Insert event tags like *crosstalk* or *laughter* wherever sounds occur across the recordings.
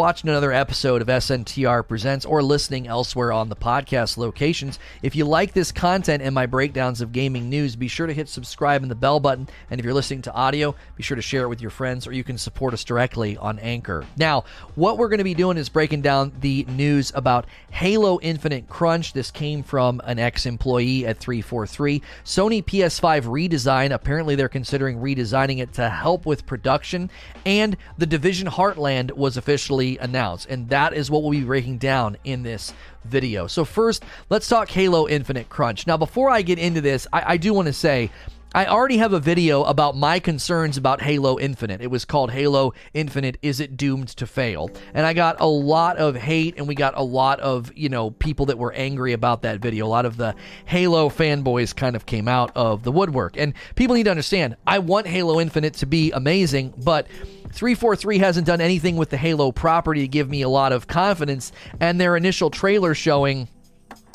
watching another episode of SNTR Presents or listening elsewhere on the podcast locations. If you like this content and my breakdowns of gaming news, be sure to hit subscribe and the bell button. And if you're listening to audio, be sure to share it with your friends or you can support us directly on Anchor. Now, what we're going to be doing is breaking down the news about Halo Infinite Crunch. This came from an ex employee at 343. Sony PS5 redesign. Apparently, they're considering redesigning it to help with production. And The Division Heartland was officially announced. And that is what we'll be breaking down in this video. So, first, let's talk Halo Infinite Crunch. Now, before I get into this, I, I do want to say. I already have a video about my concerns about Halo Infinite. It was called Halo Infinite Is It Doomed to Fail? And I got a lot of hate and we got a lot of, you know, people that were angry about that video. A lot of the Halo fanboys kind of came out of the woodwork. And people need to understand, I want Halo Infinite to be amazing, but 343 hasn't done anything with the Halo property to give me a lot of confidence, and their initial trailer showing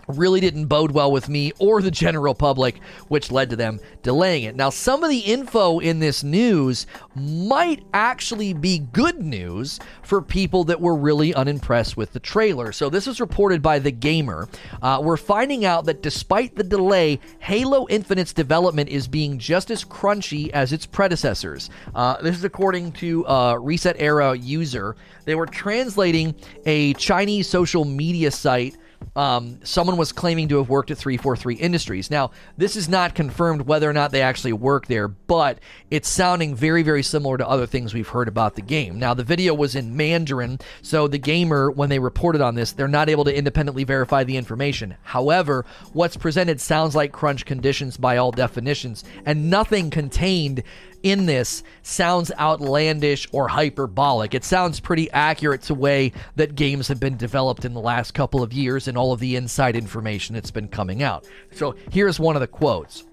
really didn't bode well with me or the general public, which led to them delaying it. Now, some of the info in this news might actually be good news for people that were really unimpressed with the trailer. So, this was reported by The Gamer. Uh, we're finding out that despite the delay, Halo Infinite's development is being just as crunchy as its predecessors. Uh, this is according to uh, ResetEra user. They were translating a Chinese social media site um, someone was claiming to have worked at 343 Industries. Now, this is not confirmed whether or not they actually work there, but it's sounding very, very similar to other things we've heard about the game. Now, the video was in Mandarin, so the gamer, when they reported on this, they're not able to independently verify the information. However, what's presented sounds like crunch conditions by all definitions, and nothing contained in this sounds outlandish or hyperbolic. It sounds pretty accurate to way that games have been developed in the last couple of years and all of the inside information that's been coming out. So here's one of the quotes.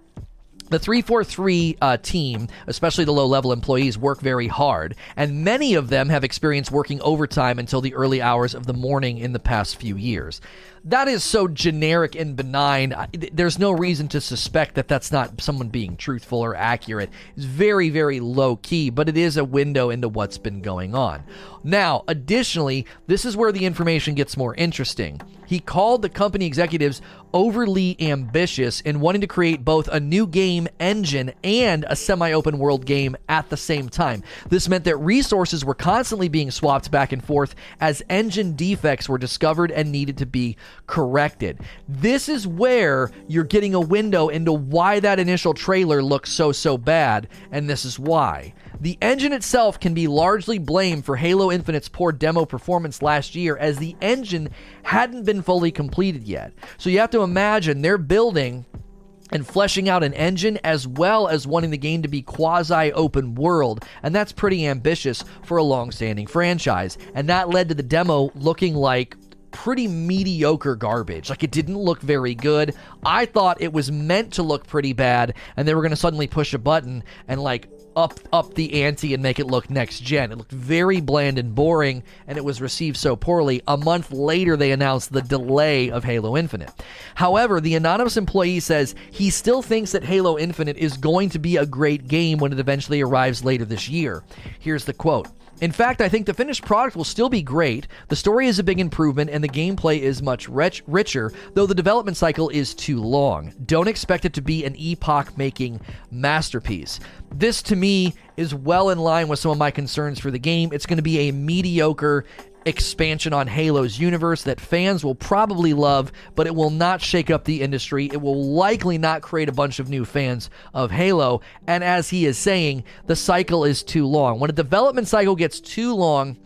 The 343 uh, team, especially the low level employees, work very hard, and many of them have experienced working overtime until the early hours of the morning in the past few years that is so generic and benign. There's no reason to suspect that that's not someone being truthful or accurate. It's very, very low key, but it is a window into what's been going on. Now, additionally, this is where the information gets more interesting. He called the company executives overly ambitious in wanting to create both a new game engine and a semi open world game at the same time. This meant that resources were constantly being swapped back and forth as engine defects were discovered and needed to be corrected. This is where you're getting a window into why that initial trailer looks so, so bad, and this is why. The engine itself can be largely blamed for Halo Infinite's poor demo performance last year, as the engine hadn't been fully completed yet. So you have to imagine they're building and fleshing out an engine as well as wanting the game to be quasi open world. And that's pretty ambitious for a long standing franchise. And that led to the demo looking like pretty mediocre garbage. Like it didn't look very good. I thought it was meant to look pretty bad, and they were going to suddenly push a button and like up up the ante and make it look next gen. It looked very bland and boring, and it was received so poorly. A month later, they announced the delay of Halo Infinite. However, the anonymous employee says he still thinks that Halo Infinite is going to be a great game when it eventually arrives later this year. Here's the quote. In fact, I think the finished product will still be great. The story is a big improvement and the gameplay is much rich- richer, though the development cycle is too long. Don't expect it to be an epoch making masterpiece. This, to me, is well in line with some of my concerns for the game. It's going to be a mediocre expansion on Halo's universe that fans will probably love, but it will not shake up the industry. It will likely not create a bunch of new fans of Halo. And as he is saying, the cycle is too long. When a development cycle gets too long,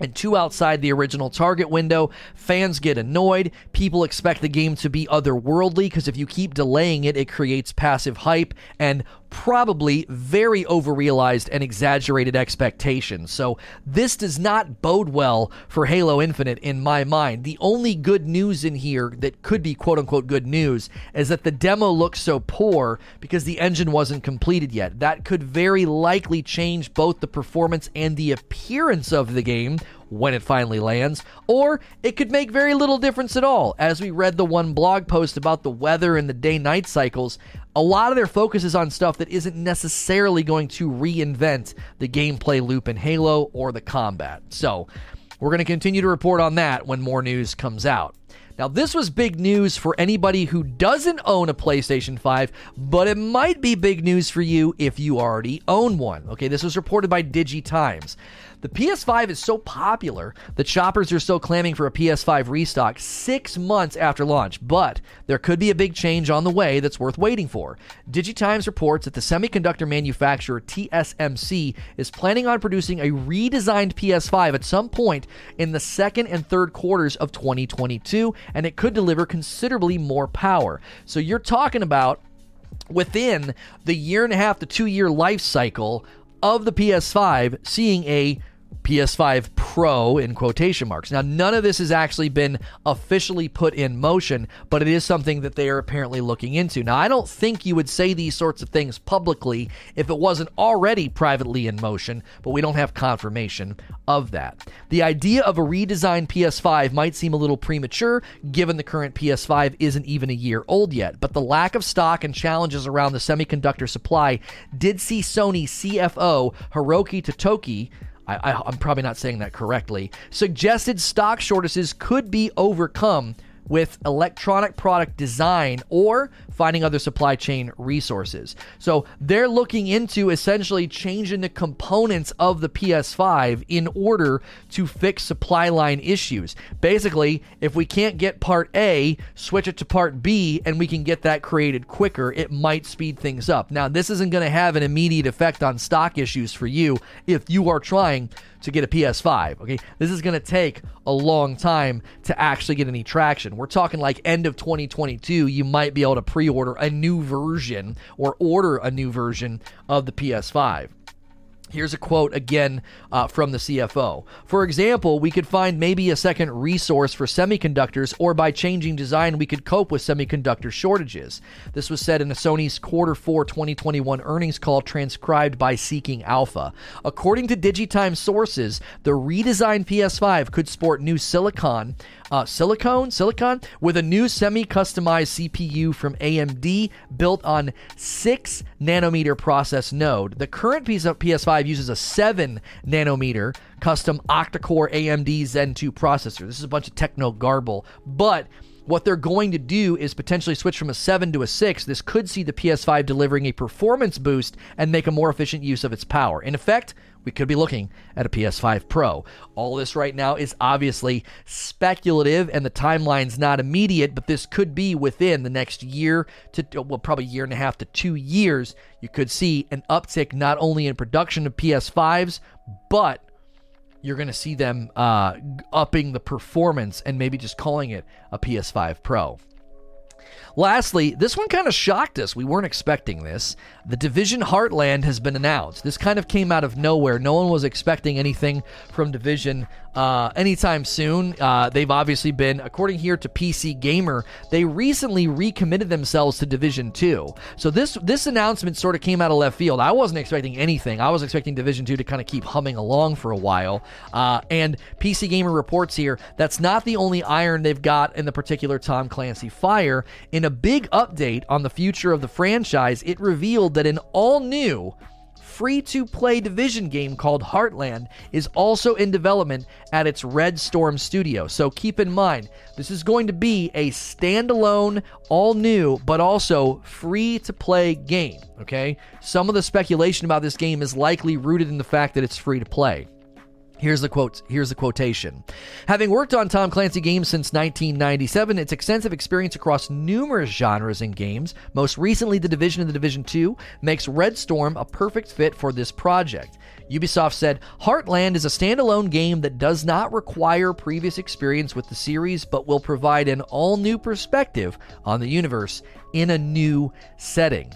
and two outside the original target window. Fans get annoyed. People expect the game to be otherworldly because if you keep delaying it, it creates passive hype and probably very overrealized and exaggerated expectations. So, this does not bode well for Halo Infinite in my mind. The only good news in here that could be quote unquote good news is that the demo looks so poor because the engine wasn't completed yet. That could very likely change both the performance and the appearance of the game when it finally lands, or it could make very little difference at all. As we read the one blog post about the weather and the day night cycles, a lot of their focus is on stuff that isn't necessarily going to reinvent the gameplay loop in Halo or the combat. So, We're going to continue to report on that when more news comes out. Now, this was big news for anybody who doesn't own a PlayStation 5, but it might be big news for you if you already own one. Okay, this was reported by DigiTimes. The PS5 is so popular that shoppers are still clamming for a PS5 restock six months after launch, but there could be a big change on the way that's worth waiting for. DigiTimes reports that the semiconductor manufacturer TSMC is planning on producing a redesigned PS5 at some point in the second and third quarters of 2022, and it could deliver considerably more power. So you're talking about within the year and a half to two year life cycle of the PS5 seeing a PS5 Pro in quotation marks. Now, none of this has actually been officially put in motion, but it is something that they are apparently looking into. Now, I don't think you would say these sorts of things publicly if it wasn't already privately in motion, but we don't have confirmation of that. The idea of a redesigned PS5 might seem a little premature given the current PS5 isn't even a year old yet, but the lack of stock and challenges around the semiconductor supply did see Sony CFO Hiroki Totoki I, am probably not saying that correctly, suggested stock shortages could be overcome with electronic product design or finding other supply chain resources. So they're looking into essentially changing the components of the PS5 in order to fix supply line issues. Basically, if we can't get part A, switch it to part B and we can get that created quicker, it might speed things up. Now, this isn't going to have an immediate effect on stock issues for you if you are trying to get a PS5. Okay, this is going to take a long time to actually get any traction. We're talking like end of 2022, you might be able to pre order a new version or order a new version of the PS5. Here's a quote again uh, from the CFO. For example, we could find maybe a second resource for semiconductors, or by changing design, we could cope with semiconductor shortages. This was said in a Sony's quarter four 2021 earnings call transcribed by Seeking Alpha. According to Digitime sources, the redesigned PS5 could sport new silicon uh, silicone, silicon, with a new semi-customized CPU from AMD built on six nanometer process node. The current PS5 uses a seven nanometer custom octa-core AMD Zen 2 processor. This is a bunch of techno garble, but what they're going to do is potentially switch from a 7 to a 6. This could see the PS5 delivering a performance boost and make a more efficient use of its power. In effect, we could be looking at a PS5 Pro. All this right now is obviously speculative and the timeline's not immediate, but this could be within the next year to, well, probably year and a half to two years. You could see an uptick not only in production of PS5s, but you're going to see them uh, upping the performance and maybe just calling it a PS5 Pro. Lastly, this one kind of shocked us. We weren't expecting this. The Division Heartland has been announced. This kind of came out of nowhere. No one was expecting anything from Division uh, anytime soon. Uh, they've obviously been, according here to PC Gamer, they recently recommitted themselves to Division 2. So this this announcement sort of came out of left field. I wasn't expecting anything. I was expecting Division 2 to kind of keep humming along for a while. Uh, and PC Gamer reports here that's not the only iron they've got in the particular Tom Clancy fire. In a big update on the future of the franchise, it revealed that an all new free to play division game called Heartland is also in development at its Red Storm studio. So keep in mind, this is going to be a standalone, all new, but also free to play game. Okay? Some of the speculation about this game is likely rooted in the fact that it's free to play. Here's the quote. Here's the quotation. Having worked on Tom Clancy games since 1997, its extensive experience across numerous genres and games, most recently The Division and The Division 2, makes Red Storm a perfect fit for this project. Ubisoft said Heartland is a standalone game that does not require previous experience with the series, but will provide an all new perspective on the universe in a new setting.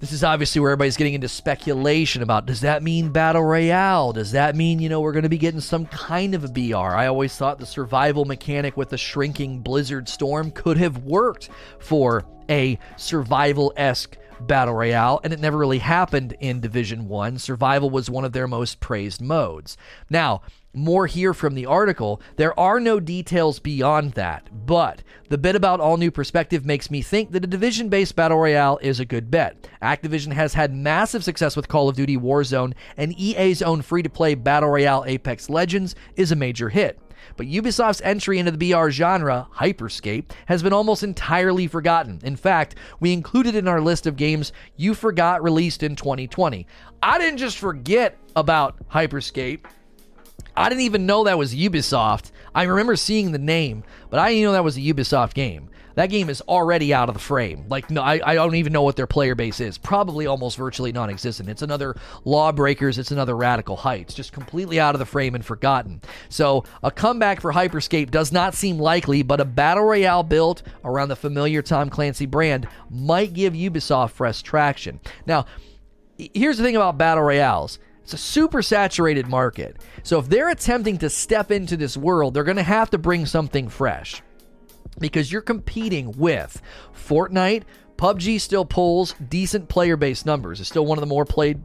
This is obviously where everybody's getting into speculation about does that mean battle royale? Does that mean, you know, we're going to be getting some kind of a BR? I always thought the survival mechanic with the shrinking blizzard storm could have worked for a survival esque battle royale, and it never really happened in Division 1. Survival was one of their most praised modes. Now, more here from the article. There are no details beyond that, but the bit about all new perspective makes me think that a division based battle royale is a good bet. Activision has had massive success with Call of Duty Warzone, and EA's own free to play battle royale Apex Legends is a major hit. But Ubisoft's entry into the BR genre, Hyperscape, has been almost entirely forgotten. In fact, we included in our list of games you forgot released in 2020. I didn't just forget about Hyperscape. I didn't even know that was Ubisoft. I remember seeing the name, but I didn't know that was a Ubisoft game. That game is already out of the frame. Like, no, I, I don't even know what their player base is. Probably almost virtually non existent. It's another Lawbreakers, it's another Radical Heights. Just completely out of the frame and forgotten. So, a comeback for Hyperscape does not seem likely, but a battle royale built around the familiar Tom Clancy brand might give Ubisoft fresh traction. Now, here's the thing about battle royales it's a super saturated market. So if they're attempting to step into this world, they're going to have to bring something fresh because you're competing with Fortnite. PUBG still pulls decent player base numbers. It's still one of the more played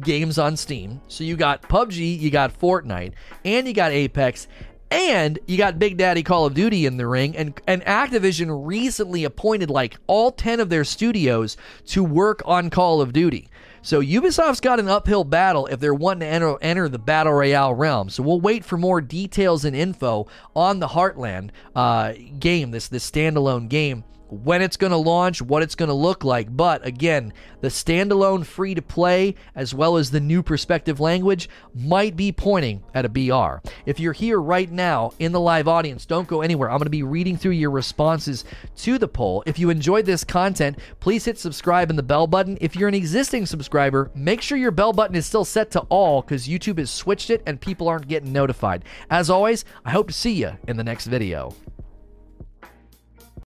games on Steam. So you got PUBG, you got Fortnite, and you got Apex, and you got Big Daddy Call of Duty in the ring, and, and Activision recently appointed like all 10 of their studios to work on Call of Duty. So Ubisoft's got an uphill battle if they're wanting to enter, enter the battle royale realm. So we'll wait for more details and info on the Heartland uh, game, this this standalone game when it's going to launch, what it's going to look like. But again, the standalone free to play as well as the new perspective language might be pointing at a BR. If you're here right now in the live audience, don't go anywhere. I'm going to be reading through your responses to the poll. If you enjoyed this content, please hit subscribe and the bell button. If you're an existing subscriber, make sure your bell button is still set to all because YouTube has switched it and people aren't getting notified. As always, I hope to see you in the next video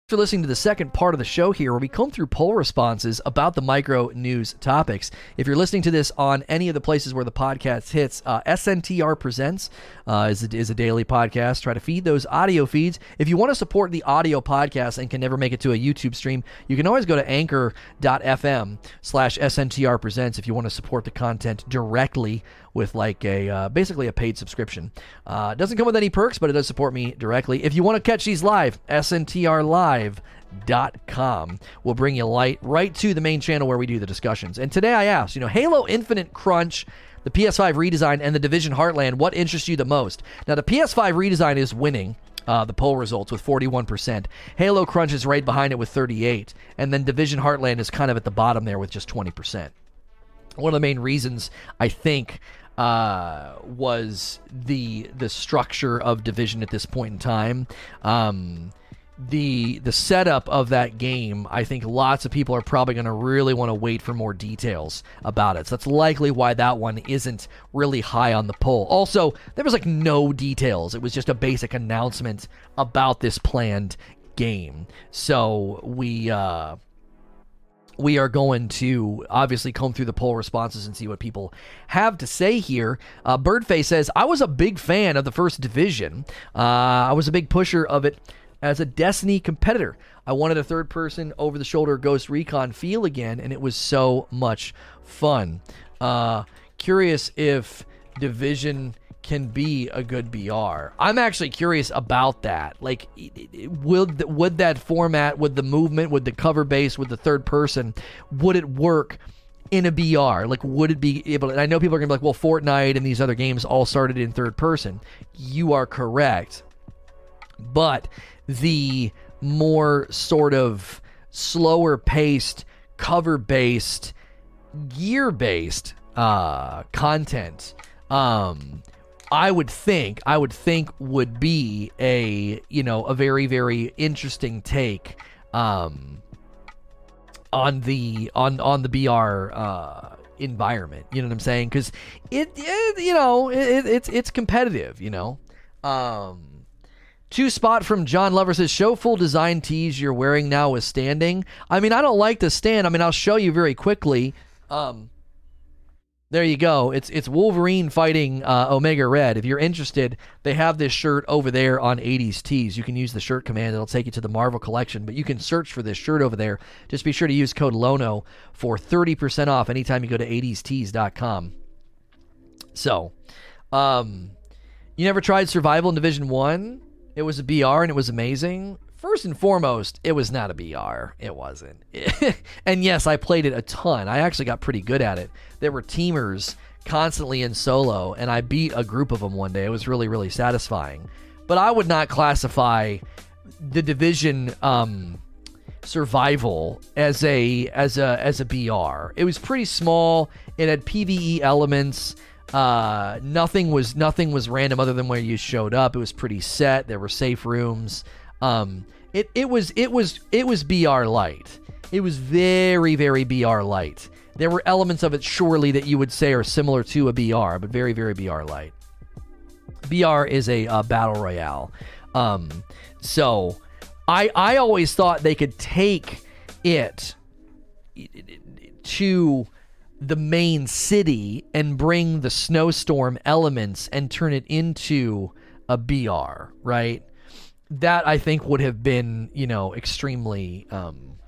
for listening to the second part of the show here, where we comb through poll responses about the micro news topics. If you're listening to this on any of the places where the podcast hits, uh, SNTR Presents uh, is, a, is a daily podcast. Try to feed those audio feeds. If you want to support the audio podcast and can never make it to a YouTube stream, you can always go to anchor.fm slash SNTR Presents if you want to support the content directly with like a uh, basically a paid subscription. Uh, doesn't come with any perks, but it does support me directly. If you want to catch these live, sntrlive.com will bring you light right to the main channel where we do the discussions. And today I asked, you know, Halo Infinite Crunch the PS5 redesign and the Division Heartland, what interests you the most? Now, the PS5 redesign is winning. Uh, the poll results with 41%. Halo Crunch is right behind it with 38, and then Division Heartland is kind of at the bottom there with just 20%. One of the main reasons I think uh, was the the structure of division at this point in time. Um, the the setup of that game, I think lots of people are probably going to really want to wait for more details about it. So that's likely why that one isn't really high on the poll. Also, there was like no details. It was just a basic announcement about this planned game. So we uh we are going to obviously comb through the poll responses and see what people have to say here. Uh, Birdface says, I was a big fan of the first division. Uh, I was a big pusher of it as a Destiny competitor. I wanted a third person over the shoulder Ghost Recon feel again, and it was so much fun. Uh, curious if Division can be a good BR. I'm actually curious about that. Like, would would that format, would the movement, would the cover base, with the third person, would it work? in a BR? Like, would it be able? And I know people are gonna be like, well, Fortnite and these other games all started in third person. You are correct, but the more sort of slower paced, cover based, gear based uh, content um, I would think I would think would be a you know a very very interesting take um, on the on on the BR uh, environment. You know what I'm saying? Because it, it, you know it, it's it's competitive. You know. Um, Two spot from John Lover says, show full design tees you're wearing now is standing. I mean, I don't like the stand. I mean, I'll show you very quickly. Um, there you go. It's it's Wolverine fighting uh, Omega Red. If you're interested, they have this shirt over there on 80s Tees. You can use the shirt command; it'll take you to the Marvel collection. But you can search for this shirt over there. Just be sure to use code Lono for 30% off anytime you go to 80stees.com. So, um, you never tried Survival in Division One? It was a BR and it was amazing. First and foremost, it was not a BR. It wasn't. *laughs* and yes, I played it a ton. I actually got pretty good at it. There were teamers constantly in solo, and I beat a group of them one day. It was really, really satisfying. But I would not classify the division um, survival as a as a as a BR. It was pretty small. It had PVE elements. Uh, nothing was nothing was random other than where you showed up. It was pretty set. There were safe rooms. Um, it it was it was it was BR light. It was very very BR light. There were elements of it surely that you would say are similar to a BR, but very very BR light. BR is a battle royale. Um, so I I always thought they could take it to the main city and bring the snowstorm elements and turn it into a BR, right? that I think would have been, you know, extremely um,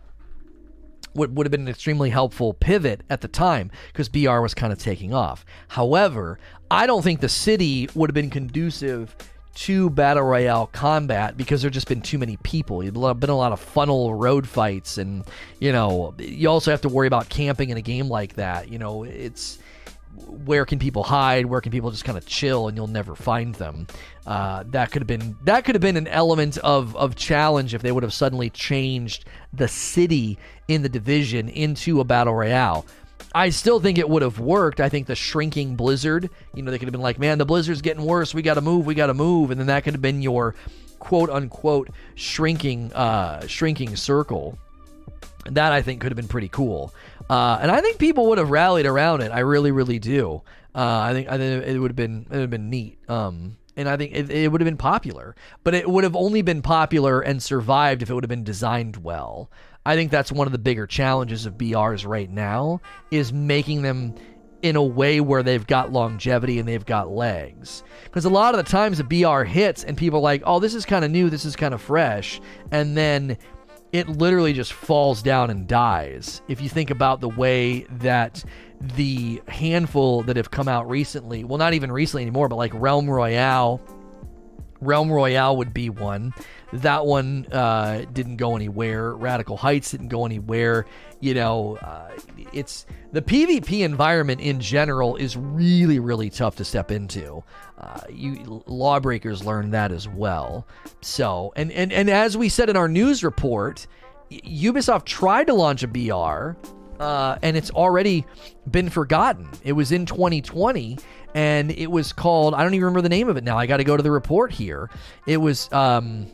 would would have been an extremely helpful pivot at the time because BR was kind of taking off. However, I don't think the city would have been conducive to battle royale combat because there've just been too many people. There's been a lot of funnel road fights, and you know, you also have to worry about camping in a game like that. You know, it's where can people hide? Where can people just kind of chill and you'll never find them? Uh, that could have been that could have been an element of of challenge if they would have suddenly changed the city in the division into a battle royale. I still think it would have worked. I think the shrinking blizzard, you know, they could have been like, man, the blizzard's getting worse. We got to move. We got to move. And then that could have been your quote unquote shrinking uh, shrinking circle. That I think could have been pretty cool. Uh, and I think people would have rallied around it. I really, really do. Uh, I think I think it would have been it would have been neat. Um, and I think it, it would have been popular, but it would have only been popular and survived if it would have been designed well. I think that's one of the bigger challenges of BRs right now is making them in a way where they've got longevity and they've got legs. Because a lot of the times a BR hits and people are like, oh, this is kind of new, this is kind of fresh. And then it literally just falls down and dies. If you think about the way that the handful that have come out recently, well, not even recently anymore, but like Realm Royale, Realm Royale would be one. That one uh, didn't go anywhere. Radical Heights didn't go anywhere. You know, uh, it's the PvP environment in general is really, really tough to step into. Uh, you lawbreakers learn that as well. So, and and and as we said in our news report, Ubisoft tried to launch a BR, uh, and it's already been forgotten. It was in 2020, and it was called I don't even remember the name of it now. I got to go to the report here. It was um,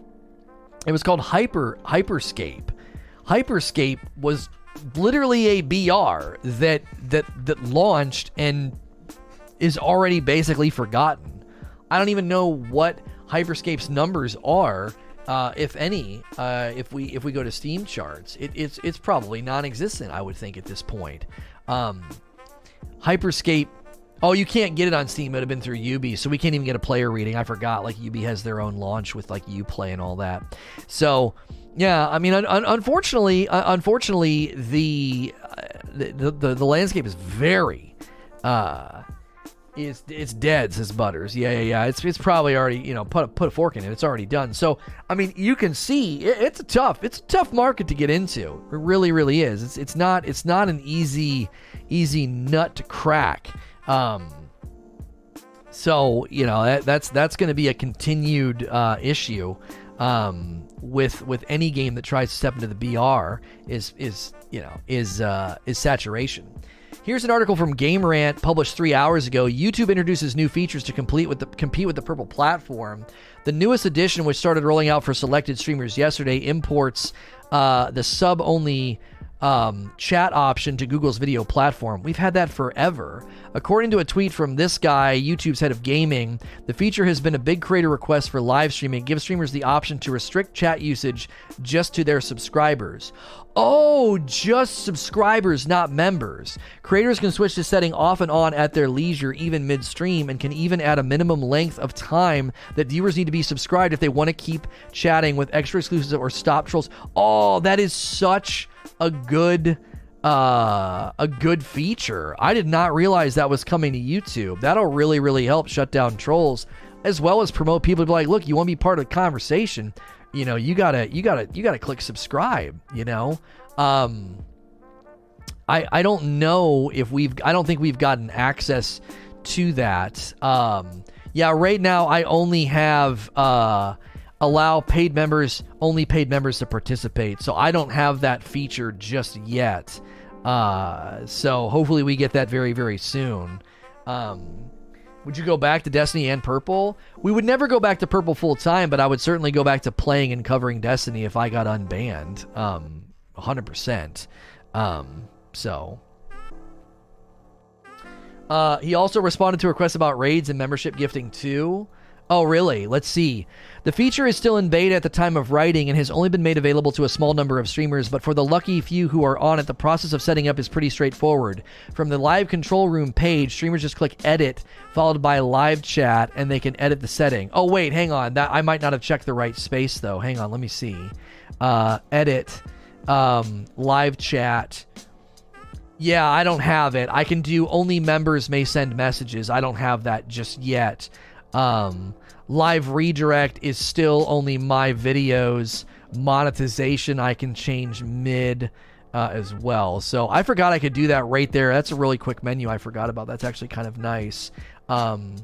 it was called Hyper Hyperscape. Hyperscape was literally a BR that that that launched and is already basically forgotten. I don't even know what Hyperscape's numbers are, uh, if any. Uh, if we if we go to Steam charts, it, it's it's probably non-existent. I would think at this point. Um, Hyperscape. Oh, you can't get it on Steam. It would have been through Ubi, so we can't even get a player reading. I forgot. Like Ubi has their own launch with like UPlay and all that. So yeah, I mean, un- un- unfortunately, uh, unfortunately, the, uh, the, the the landscape is very uh, it's it's dead, says Butters. Yeah, yeah, yeah. It's it's probably already you know put put a fork in it. It's already done. So I mean, you can see it, it's a tough it's a tough market to get into. It really, really is. It's it's not it's not an easy easy nut to crack. Um, so you know that, that's that's going to be a continued uh, issue um, with with any game that tries to step into the BR is is you know is uh, is saturation. Here's an article from Game Rant published three hours ago. YouTube introduces new features to complete with the, compete with the Purple platform. The newest edition, which started rolling out for selected streamers yesterday, imports uh, the sub only um, chat option to Google's video platform. We've had that forever. According to a tweet from this guy, YouTube's head of gaming, the feature has been a big creator request for live streaming. It gives streamers the option to restrict chat usage just to their subscribers. Oh, just subscribers, not members. Creators can switch this setting off and on at their leisure, even midstream, and can even add a minimum length of time that viewers need to be subscribed if they want to keep chatting with extra exclusives or stop trolls. Oh, that is such a good uh, a good feature. I did not realize that was coming to YouTube. That'll really, really help shut down trolls as well as promote people to be like, look, you want to be part of the conversation. You know, you gotta, you gotta, you gotta click subscribe. You know, um, I, I don't know if we've, I don't think we've gotten access to that. Um, yeah, right now I only have, uh, allow paid members, only paid members to participate. So I don't have that feature just yet. Uh, so hopefully we get that very, very soon. Um, would you go back to Destiny and Purple? We would never go back to Purple full time, but I would certainly go back to playing and covering Destiny if I got unbanned. Um, 100%. Um, so. Uh, he also responded to requests about raids and membership gifting too. Oh, really? Let's see. The feature is still in beta at the time of writing and has only been made available to a small number of streamers, but for the lucky few who are on it, the process of setting up is pretty straightforward. From the live control room page, streamers just click edit, followed by live chat, and they can edit the setting. Oh, wait, hang on. That I might not have checked the right space, though. Hang on, let me see. Uh, edit, um, live chat. Yeah, I don't have it. I can do only members may send messages. I don't have that just yet. Um, live redirect is still only my videos. Monetization I can change mid uh, as well. So I forgot I could do that right there. That's a really quick menu I forgot about. That's actually kind of nice. Um,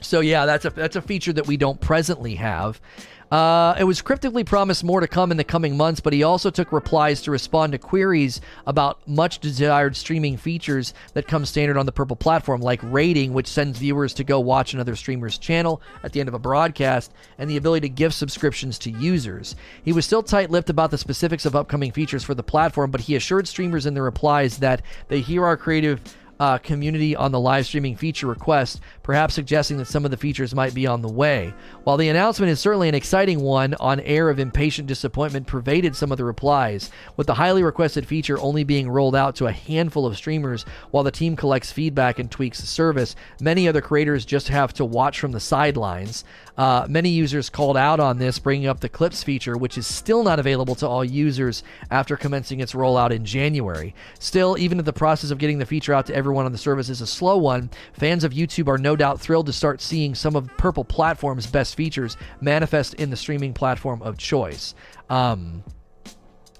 so yeah, that's a that's a feature that we don't presently have. Uh, it was cryptically promised more to come in the coming months, but he also took replies to respond to queries about much desired streaming features that come standard on the Purple platform, like raiding, which sends viewers to go watch another streamer's channel at the end of a broadcast, and the ability to give subscriptions to users. He was still tight lipped about the specifics of upcoming features for the platform, but he assured streamers in the replies that they hear our creative uh, community on the live streaming feature request, perhaps suggesting that some of the features might be on the way. While the announcement is certainly an exciting one, on air of impatient disappointment pervaded some of the replies, with the highly requested feature only being rolled out to a handful of streamers while the team collects feedback and tweaks the service. Many other creators just have to watch from the sidelines. Uh, many users called out on this, bringing up the Clips feature, which is still not available to all users after commencing its rollout in January. Still, even if the process of getting the feature out to everyone on the service is a slow one, fans of YouTube are no doubt thrilled to start seeing some of Purple Platform's best features manifest in the streaming platform of choice. Um,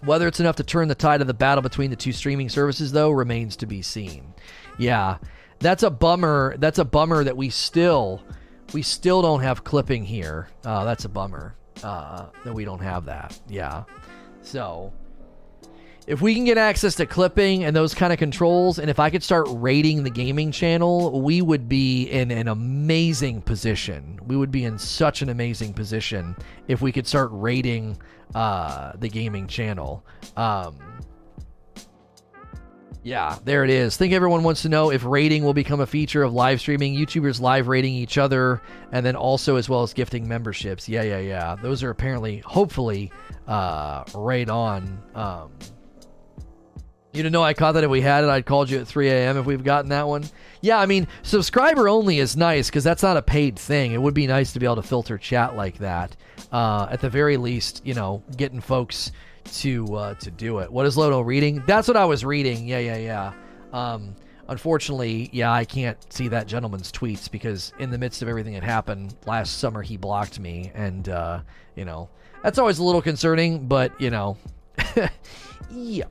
whether it's enough to turn the tide of the battle between the two streaming services, though, remains to be seen. Yeah, that's a bummer. That's a bummer that we still we still don't have clipping here. Uh, that's a bummer uh, that we don't have that. Yeah. So if we can get access to clipping and those kind of controls, and if I could start raiding the gaming channel, we would be in an amazing position. We would be in such an amazing position if we could start raiding uh, the gaming channel. Um, yeah, there it is. think everyone wants to know if raiding will become a feature of live streaming, YouTubers live raiding each other, and then also as well as gifting memberships. Yeah, yeah, yeah. Those are apparently, hopefully, uh, right on. Um, you didn't know I caught that if we had it, I'd called you at 3 a.m. if we've gotten that one. Yeah, I mean, subscriber only is nice because that's not a paid thing. It would be nice to be able to filter chat like that. Uh, at the very least, you know, getting folks to uh, to do it. What is Lono reading? That's what I was reading. Yeah, yeah, yeah. Um, unfortunately, yeah, I can't see that gentleman's tweets because in the midst of everything that happened last summer, he blocked me, and uh, you know that's always a little concerning. But you know, *laughs* yeah.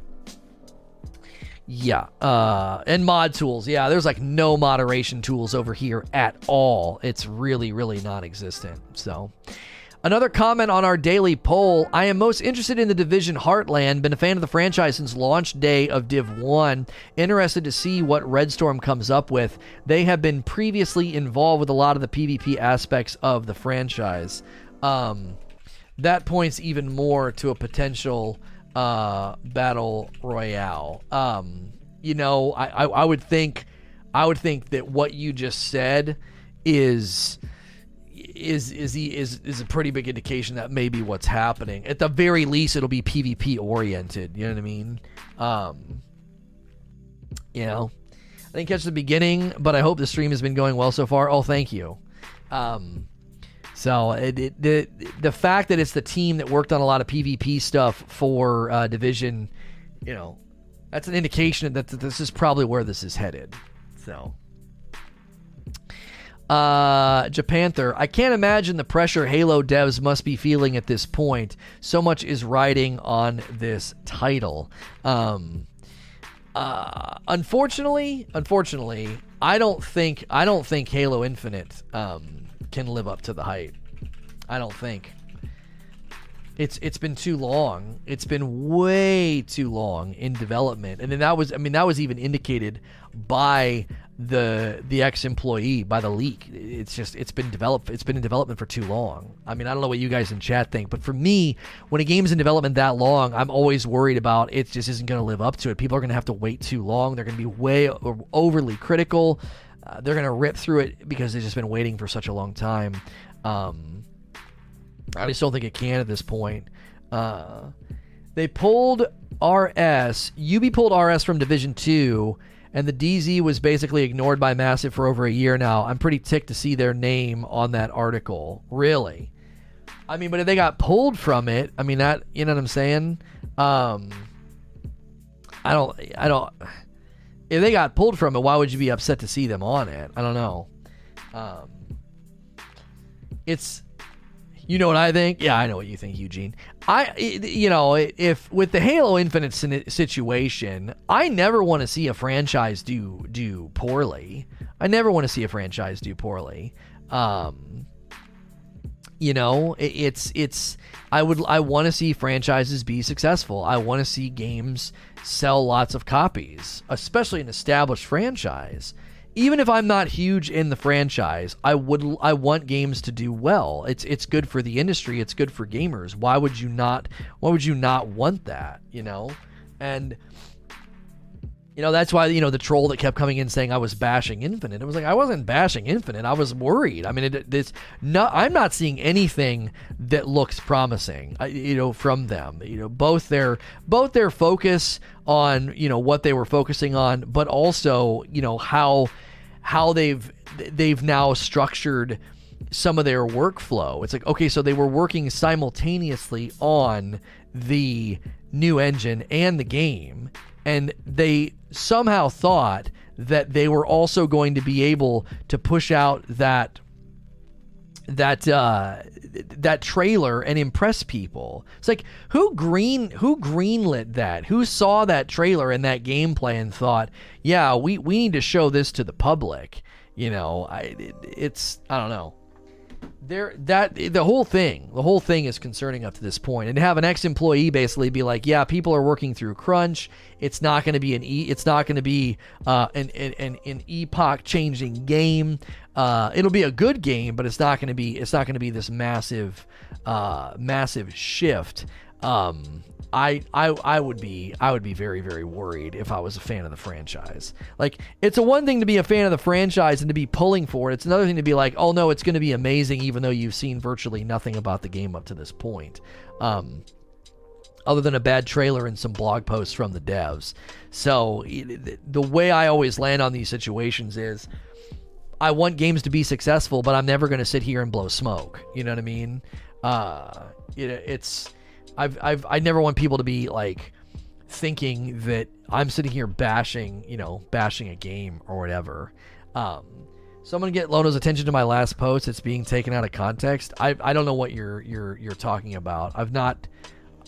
Yeah, uh, and mod tools. Yeah, there's like no moderation tools over here at all. It's really, really non-existent. So, Another comment on our daily poll I am most interested in the division Heartland. Been a fan of the franchise since launch day of Div 1. Interested to see what Red Storm comes up with. They have been previously involved with a lot of the PvP aspects of the franchise. Um, that points even more to a potential uh, battle royale. Um, you know, I, I, I would think, I would think that what you just said is is is he is is a pretty big indication that maybe what's happening. At the very least, it'll be PvP oriented. You know what I mean? Um, you know, I didn't catch the beginning, but I hope the stream has been going well so far. Oh, thank you. Um, so it, it, the the fact that it's the team that worked on a lot of PvP stuff for uh, Division, you know, that's an indication that this is probably where this is headed. So. Uh, Japanther, I can't imagine the pressure Halo devs must be feeling at this point. So much is riding on this title. Um, uh, unfortunately, unfortunately, I don't think I don't think Halo Infinite um, can live up to the hype. I don't think. It's it's been too long. It's been way too long in development, and then that was I mean that was even indicated by the the ex employee by the leak. It's just it's been developed. It's been in development for too long. I mean I don't know what you guys in chat think, but for me, when a game's in development that long, I'm always worried about it just isn't going to live up to it. People are going to have to wait too long. They're going to be way overly critical. Uh, they're going to rip through it because they've just been waiting for such a long time. Um, I just don't think it can at this point. Uh, they pulled RS. UB pulled RS from Division 2, and the DZ was basically ignored by Massive for over a year now. I'm pretty ticked to see their name on that article. Really. I mean, but if they got pulled from it, I mean that you know what I'm saying? Um I don't I don't if they got pulled from it, why would you be upset to see them on it? I don't know. Um it's you know what I think? Yeah, I know what you think, Eugene. I, you know, if with the Halo Infinite situation, I never want to see a franchise do do poorly. I never want to see a franchise do poorly. Um, you know, it, it's it's. I would I want to see franchises be successful. I want to see games sell lots of copies, especially an established franchise even if I'm not huge in the franchise, I would I want games to do well. It's it's good for the industry, it's good for gamers. Why would you not why would you not want that, you know? And you know, that's why, you know, the troll that kept coming in saying I was bashing Infinite. It was like I wasn't bashing Infinite. I was worried. I mean, it, it's not I'm not seeing anything that looks promising, you know, from them. You know, both their both their focus on, you know, what they were focusing on, but also, you know, how how they've they've now structured some of their workflow. It's like, okay, so they were working simultaneously on the new engine and the game, and they somehow thought that they were also going to be able to push out that that uh, that trailer and impress people. It's like who green who greenlit that? Who saw that trailer and that gameplay and thought, yeah, we we need to show this to the public. You know, I it, it's I don't know there that the whole thing the whole thing is concerning up to this point and to have an ex-employee basically be like yeah people are working through crunch it's not going to be an e it's not going to be uh, an, an, an epoch changing game uh, it'll be a good game but it's not going to be it's not going to be this massive uh, massive shift um, I, I I would be I would be very very worried if I was a fan of the franchise. Like it's a one thing to be a fan of the franchise and to be pulling for it. It's another thing to be like, oh no, it's going to be amazing, even though you've seen virtually nothing about the game up to this point, um, other than a bad trailer and some blog posts from the devs. So the way I always land on these situations is. I want games to be successful, but I'm never going to sit here and blow smoke. You know what I mean? Uh, it, it's I've I've I never want people to be like thinking that I'm sitting here bashing, you know, bashing a game or whatever. Um, to get Lono's attention to my last post. It's being taken out of context. I I don't know what you're you're you're talking about. I've not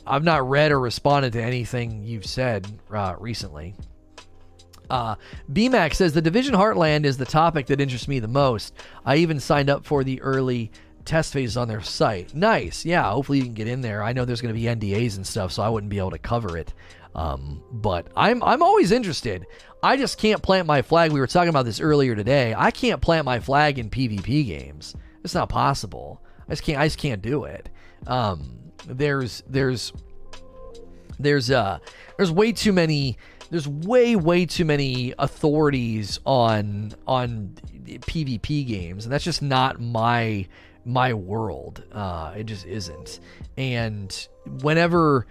I've not read or responded to anything you've said uh, recently. Uh, BMAX says the Division Heartland is the topic that interests me the most. I even signed up for the early test phases on their site. Nice. Yeah, hopefully you can get in there. I know there's going to be NDAs and stuff, so I wouldn't be able to cover it. Um, but I'm I'm always interested. I just can't plant my flag. We were talking about this earlier today. I can't plant my flag in PvP games. It's not possible. I just can't. I just can't do it. Um, there's there's there's uh there's way too many there's way way too many authorities on on PvP games and that's just not my my world uh it just isn't and whenever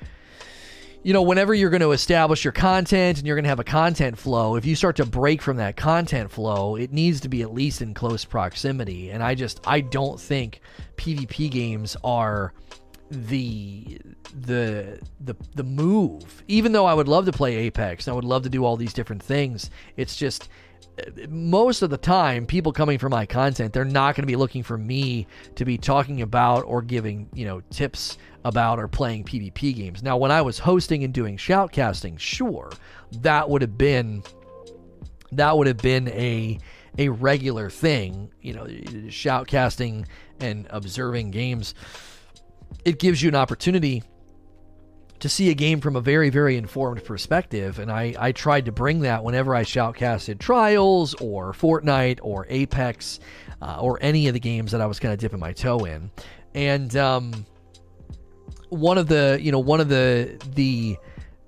you know, whenever you're going to establish your content and you're going to have a content flow, if you start to break from that content flow, it needs to be at least in close proximity. And I just I don't think PvP games are the the the the move. Even though I would love to play Apex and I would love to do all these different things, it's just uh, most of the time people coming for my content they're not going to be looking for me to be talking about or giving you know tips about or playing PvP games. Now, when I was hosting and doing shoutcasting, sure, that would have been that would have been a a regular thing, you know, shoutcasting and observing games. It gives you an opportunity to see a game from a very, very informed perspective. And I, I tried to bring that whenever I shoutcasted Trials or Fortnite or Apex uh, or any of the games that I was kind of dipping my toe in. And um, one of the you know one of the the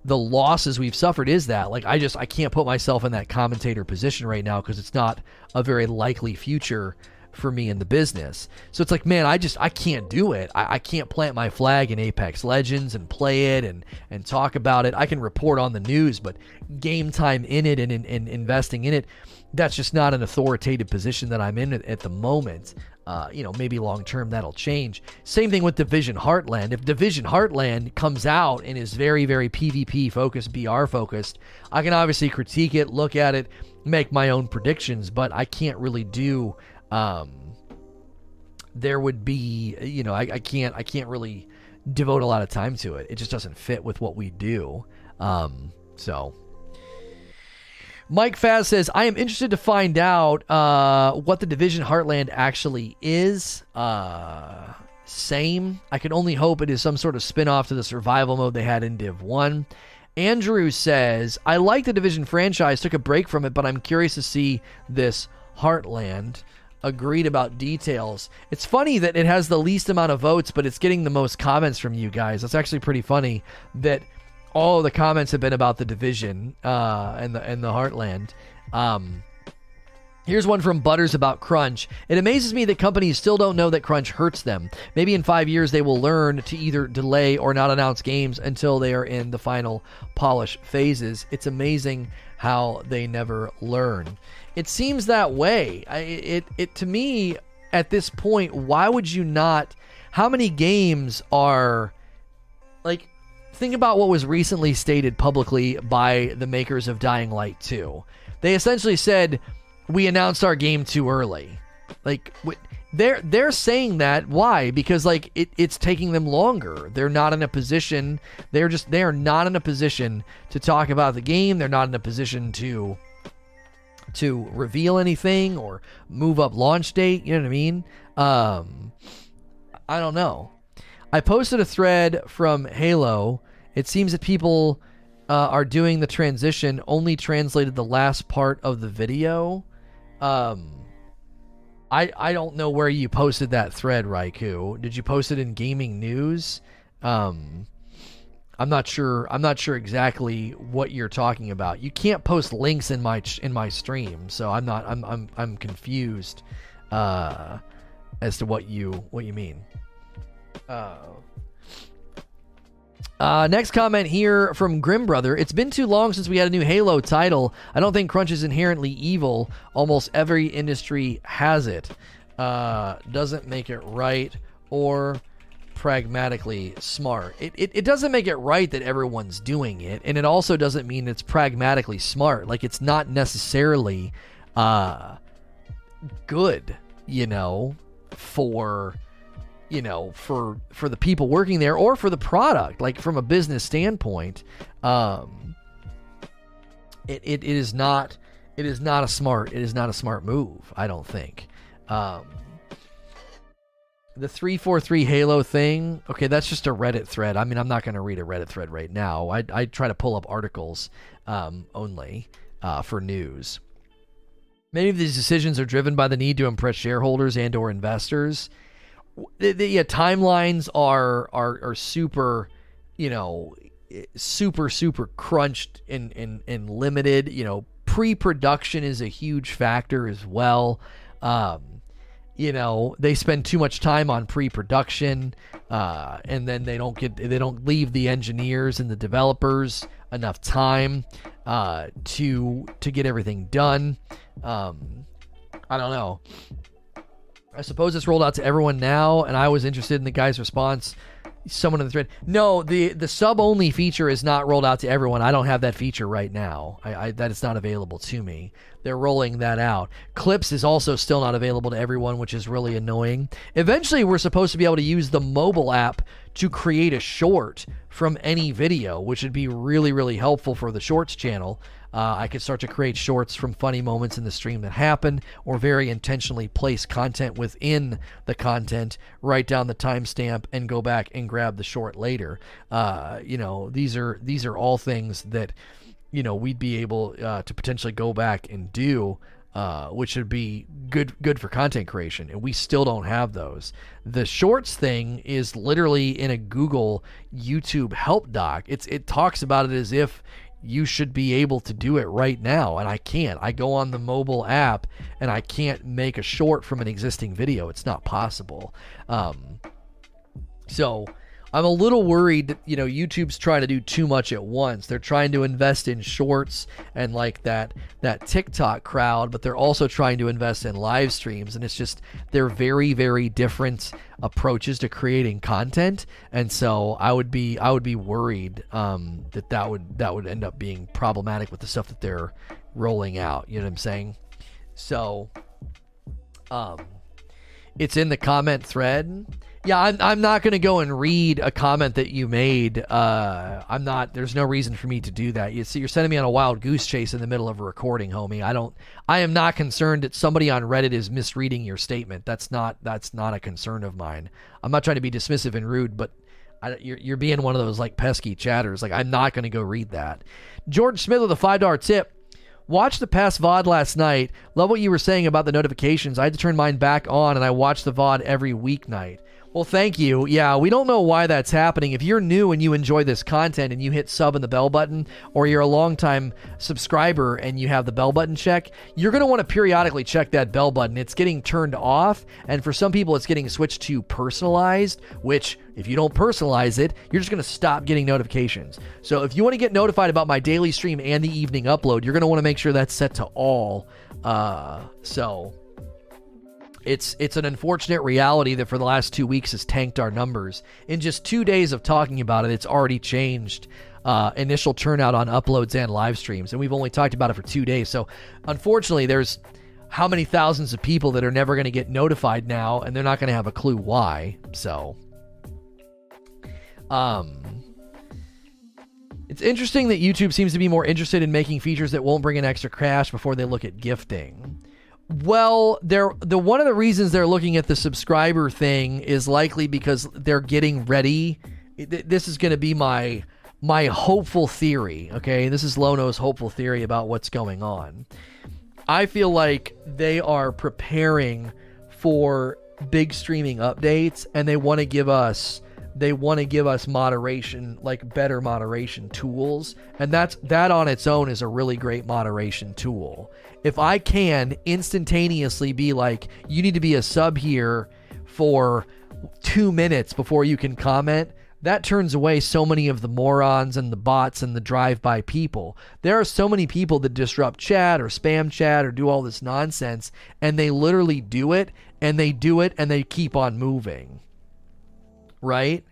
the losses we've suffered is that like I just I can't put myself in that commentator position right now because it's not a very likely future for me in the business. So it's like, man, I just I can't do it. I, I can't plant my flag in Apex Legends and play it and and talk about it. I can report on the news, but game time in it and, and, and investing in it, that's just not an authoritative position that I'm in at, at the moment. Uh, you know, maybe long term that'll change. Same thing with Division Heartland. If Division Heartland comes out and is very, very PvP focused, BR focused, I can obviously critique it, look at it, make my own predictions, but I can't really do. Um, there would be, you know, I, I can't, I can't really devote a lot of time to it. It just doesn't fit with what we do. Um, so Mike Faz says, I am interested to find out uh, what the Division Heartland actually is. Uh, same. I can only hope it is some sort of spin off to the survival mode they had in Div 1. Andrew says, I like the Division franchise, took a break from it, but I'm curious to see this Heartland. Agreed about details. It's funny that it has the least amount of votes, but it's getting the most comments from you guys. That's actually pretty funny that all the comments have been about the division uh, and the and the Heartland. Um, Here's one from Butters about Crunch. It amazes me that companies still don't know that Crunch hurts them. Maybe in five years they will learn to either delay or not announce games until they are in the final polish phases. It's amazing how they never learn. It seems that way. I, it, it to me at this point, why would you not? How many games are like Think about what was recently stated publicly by the makers of Dying Light 2. They essentially said, "We announced our game too early." Like they're they're saying that why? Because like it, it's taking them longer. They're not in a position. They're just they are not in a position to talk about the game. They're not in a position to to reveal anything or move up launch date. You know what I mean? Um, I don't know. I posted a thread from Halo it seems that people uh, are doing the transition only translated the last part of the video. Um, I I don't know where you posted that thread, Raikou. Did you post it in gaming news? Um, I'm not sure. I'm not sure exactly what you're talking about. You can't post links in my in my stream, so I'm not. I'm I'm I'm confused uh, as to what you what you mean. Uh, uh, next comment here from Grim Brother. It's been too long since we had a new Halo title. I don't think Crunch is inherently evil. Almost every industry has it. Uh, doesn't make it right or pragmatically smart. It, it, it doesn't make it right that everyone's doing it, and it also doesn't mean it's pragmatically smart. Like, it's not necessarily uh, good, you know, for you know for for the people working there or for the product like from a business standpoint um it, it, it is not it is not a smart it is not a smart move i don't think um the 343 halo thing okay that's just a reddit thread i mean i'm not going to read a reddit thread right now i, I try to pull up articles um, only uh, for news many of these decisions are driven by the need to impress shareholders and or investors the, the yeah, timelines are are are super, you know, super super crunched and and, and limited. You know, pre-production is a huge factor as well. Um, you know they spend too much time on pre-production uh, and then they don't get they don't leave the engineers and the developers enough time uh, to to get everything done um, i don't know i suppose it's rolled out to everyone now and i was interested in the guy's response someone in the thread. No, the the sub only feature is not rolled out to everyone. I don't have that feature right now. I, I, that is not available to me. They're rolling that out. Clips is also still not available to everyone, which is really annoying. Eventually, we're supposed to be able to use the mobile app to create a short from any video, which would be really really helpful for the Shorts channel. Uh, I could start to create shorts from funny moments in the stream that happen, or very intentionally place content within the content, write down the timestamp, and go back and grab the short later. Uh, you know, these are these are all things that you know we'd be able uh, to potentially go back and do. Uh, which would be good good for content creation, and we still don't have those. The shorts thing is literally in a Google YouTube help doc. It's it talks about it as if you should be able to do it right now and I can't. I go on the mobile app and I can't make a short from an existing video. It's not possible. Um, so I'm a little worried you know, YouTube's trying to do too much at once. They're trying to invest in shorts and like that that TikTok crowd, but they're also trying to invest in live streams and it's just they're very very different approaches to creating content. And so I would be I would be worried um, that that would that would end up being problematic with the stuff that they're rolling out, you know what I'm saying? So um it's in the comment thread yeah, I'm, I'm not going to go and read a comment that you made. Uh, I'm not. There's no reason for me to do that. You see, you're sending me on a wild goose chase in the middle of a recording, homie. I don't. I am not concerned that somebody on Reddit is misreading your statement. That's not. That's not a concern of mine. I'm not trying to be dismissive and rude, but I, you're, you're being one of those like pesky chatters. Like I'm not going to go read that. George Smith with a five dollar tip. Watched the past VOD last night. Love what you were saying about the notifications. I had to turn mine back on, and I watch the VOD every weeknight. Well, thank you. Yeah, we don't know why that's happening. If you're new and you enjoy this content and you hit sub and the bell button, or you're a longtime subscriber and you have the bell button check, you're going to want to periodically check that bell button. It's getting turned off, and for some people, it's getting switched to personalized, which if you don't personalize it, you're just going to stop getting notifications. So if you want to get notified about my daily stream and the evening upload, you're going to want to make sure that's set to all. Uh, so it's it's an unfortunate reality that for the last two weeks has tanked our numbers. In just two days of talking about it, it's already changed uh, initial turnout on uploads and live streams, and we've only talked about it for two days. So, unfortunately, there's how many thousands of people that are never going to get notified now, and they're not going to have a clue why. So, um. It's interesting that YouTube seems to be more interested in making features that won't bring in extra cash before they look at gifting. Well, they're the one of the reasons they're looking at the subscriber thing is likely because they're getting ready. This is going to be my my hopeful theory. Okay, this is Lono's hopeful theory about what's going on. I feel like they are preparing for big streaming updates, and they want to give us they want to give us moderation, like better moderation tools, and that's that on its own is a really great moderation tool. If I can instantaneously be like, you need to be a sub here for two minutes before you can comment, that turns away so many of the morons and the bots and the drive-by people. There are so many people that disrupt chat or spam chat or do all this nonsense, and they literally do it, and they do it, and they keep on moving right?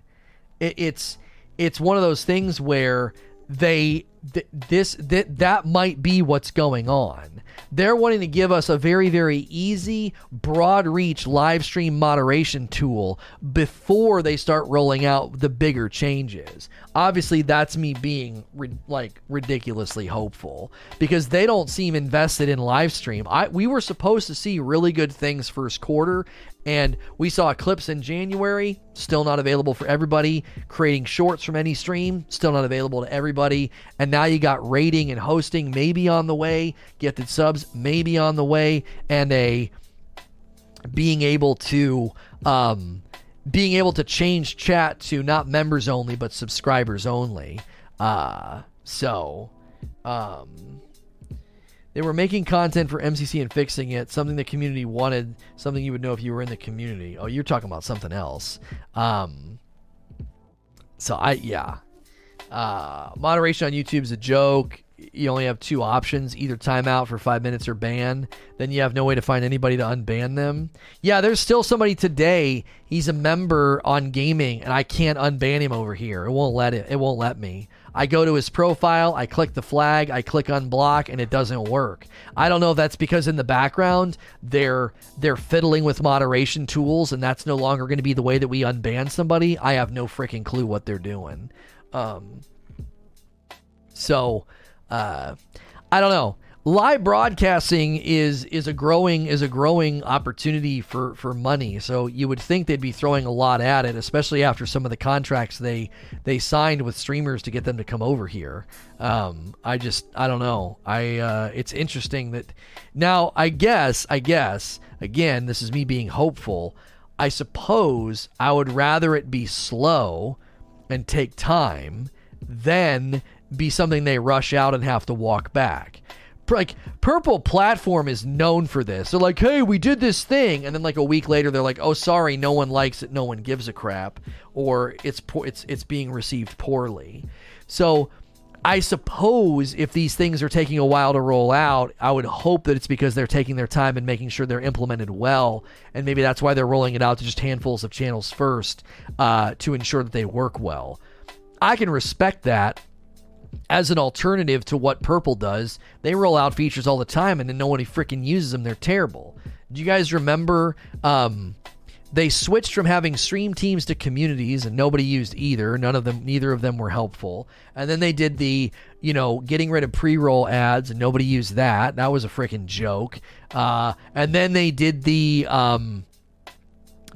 It, it's it's one of those things where they th- this that that might be what's going on. They're wanting to give us a very very easy broad reach live stream moderation tool before they start rolling out the bigger changes. Obviously that's me being ri- like ridiculously hopeful because they don't seem invested in live stream. I we were supposed to see really good things first quarter and we saw clips in January, still not available for everybody. Creating shorts from any stream, still not available to everybody. And now you got raiding and hosting maybe on the way, gifted subs maybe on the way, and a being able to um, being able to change chat to not members only but subscribers only. Uh, so, um, they were making content for MCC and fixing it, something the community wanted, something you would know if you were in the community. Oh, you're talking about something else. Um, so I, yeah. Uh, moderation on YouTube is a joke you only have two options either timeout for five minutes or ban then you have no way to find anybody to unban them. Yeah there's still somebody today he's a member on gaming and i can't unban him over here. It won't let it it won't let me. I go to his profile i click the flag i click unblock and it doesn't work. I don't know if that's because in the background they're they're fiddling with moderation tools and that's no longer going to be the way that we unban somebody. I have no freaking clue what they're doing. Um so uh, I don't know. Live broadcasting is is a growing is a growing opportunity for for money. So you would think they'd be throwing a lot at it, especially after some of the contracts they they signed with streamers to get them to come over here. Um, I just I don't know. I uh, it's interesting that now I guess I guess again this is me being hopeful. I suppose I would rather it be slow and take time than be something they rush out and have to walk back. Like Purple Platform is known for this. They're like, "Hey, we did this thing," and then like a week later, they're like, "Oh, sorry, no one likes it, no one gives a crap, or it's po- it's it's being received poorly." So, I suppose if these things are taking a while to roll out, I would hope that it's because they're taking their time and making sure they're implemented well, and maybe that's why they're rolling it out to just handfuls of channels first uh, to ensure that they work well. I can respect that as an alternative to what Purple does, they roll out features all the time and then nobody freaking uses them. They're terrible. Do you guys remember um, they switched from having stream teams to communities and nobody used either. None of them neither of them were helpful. And then they did the, you know, getting rid of pre-roll ads and nobody used that. That was a freaking joke. Uh, and then they did the um,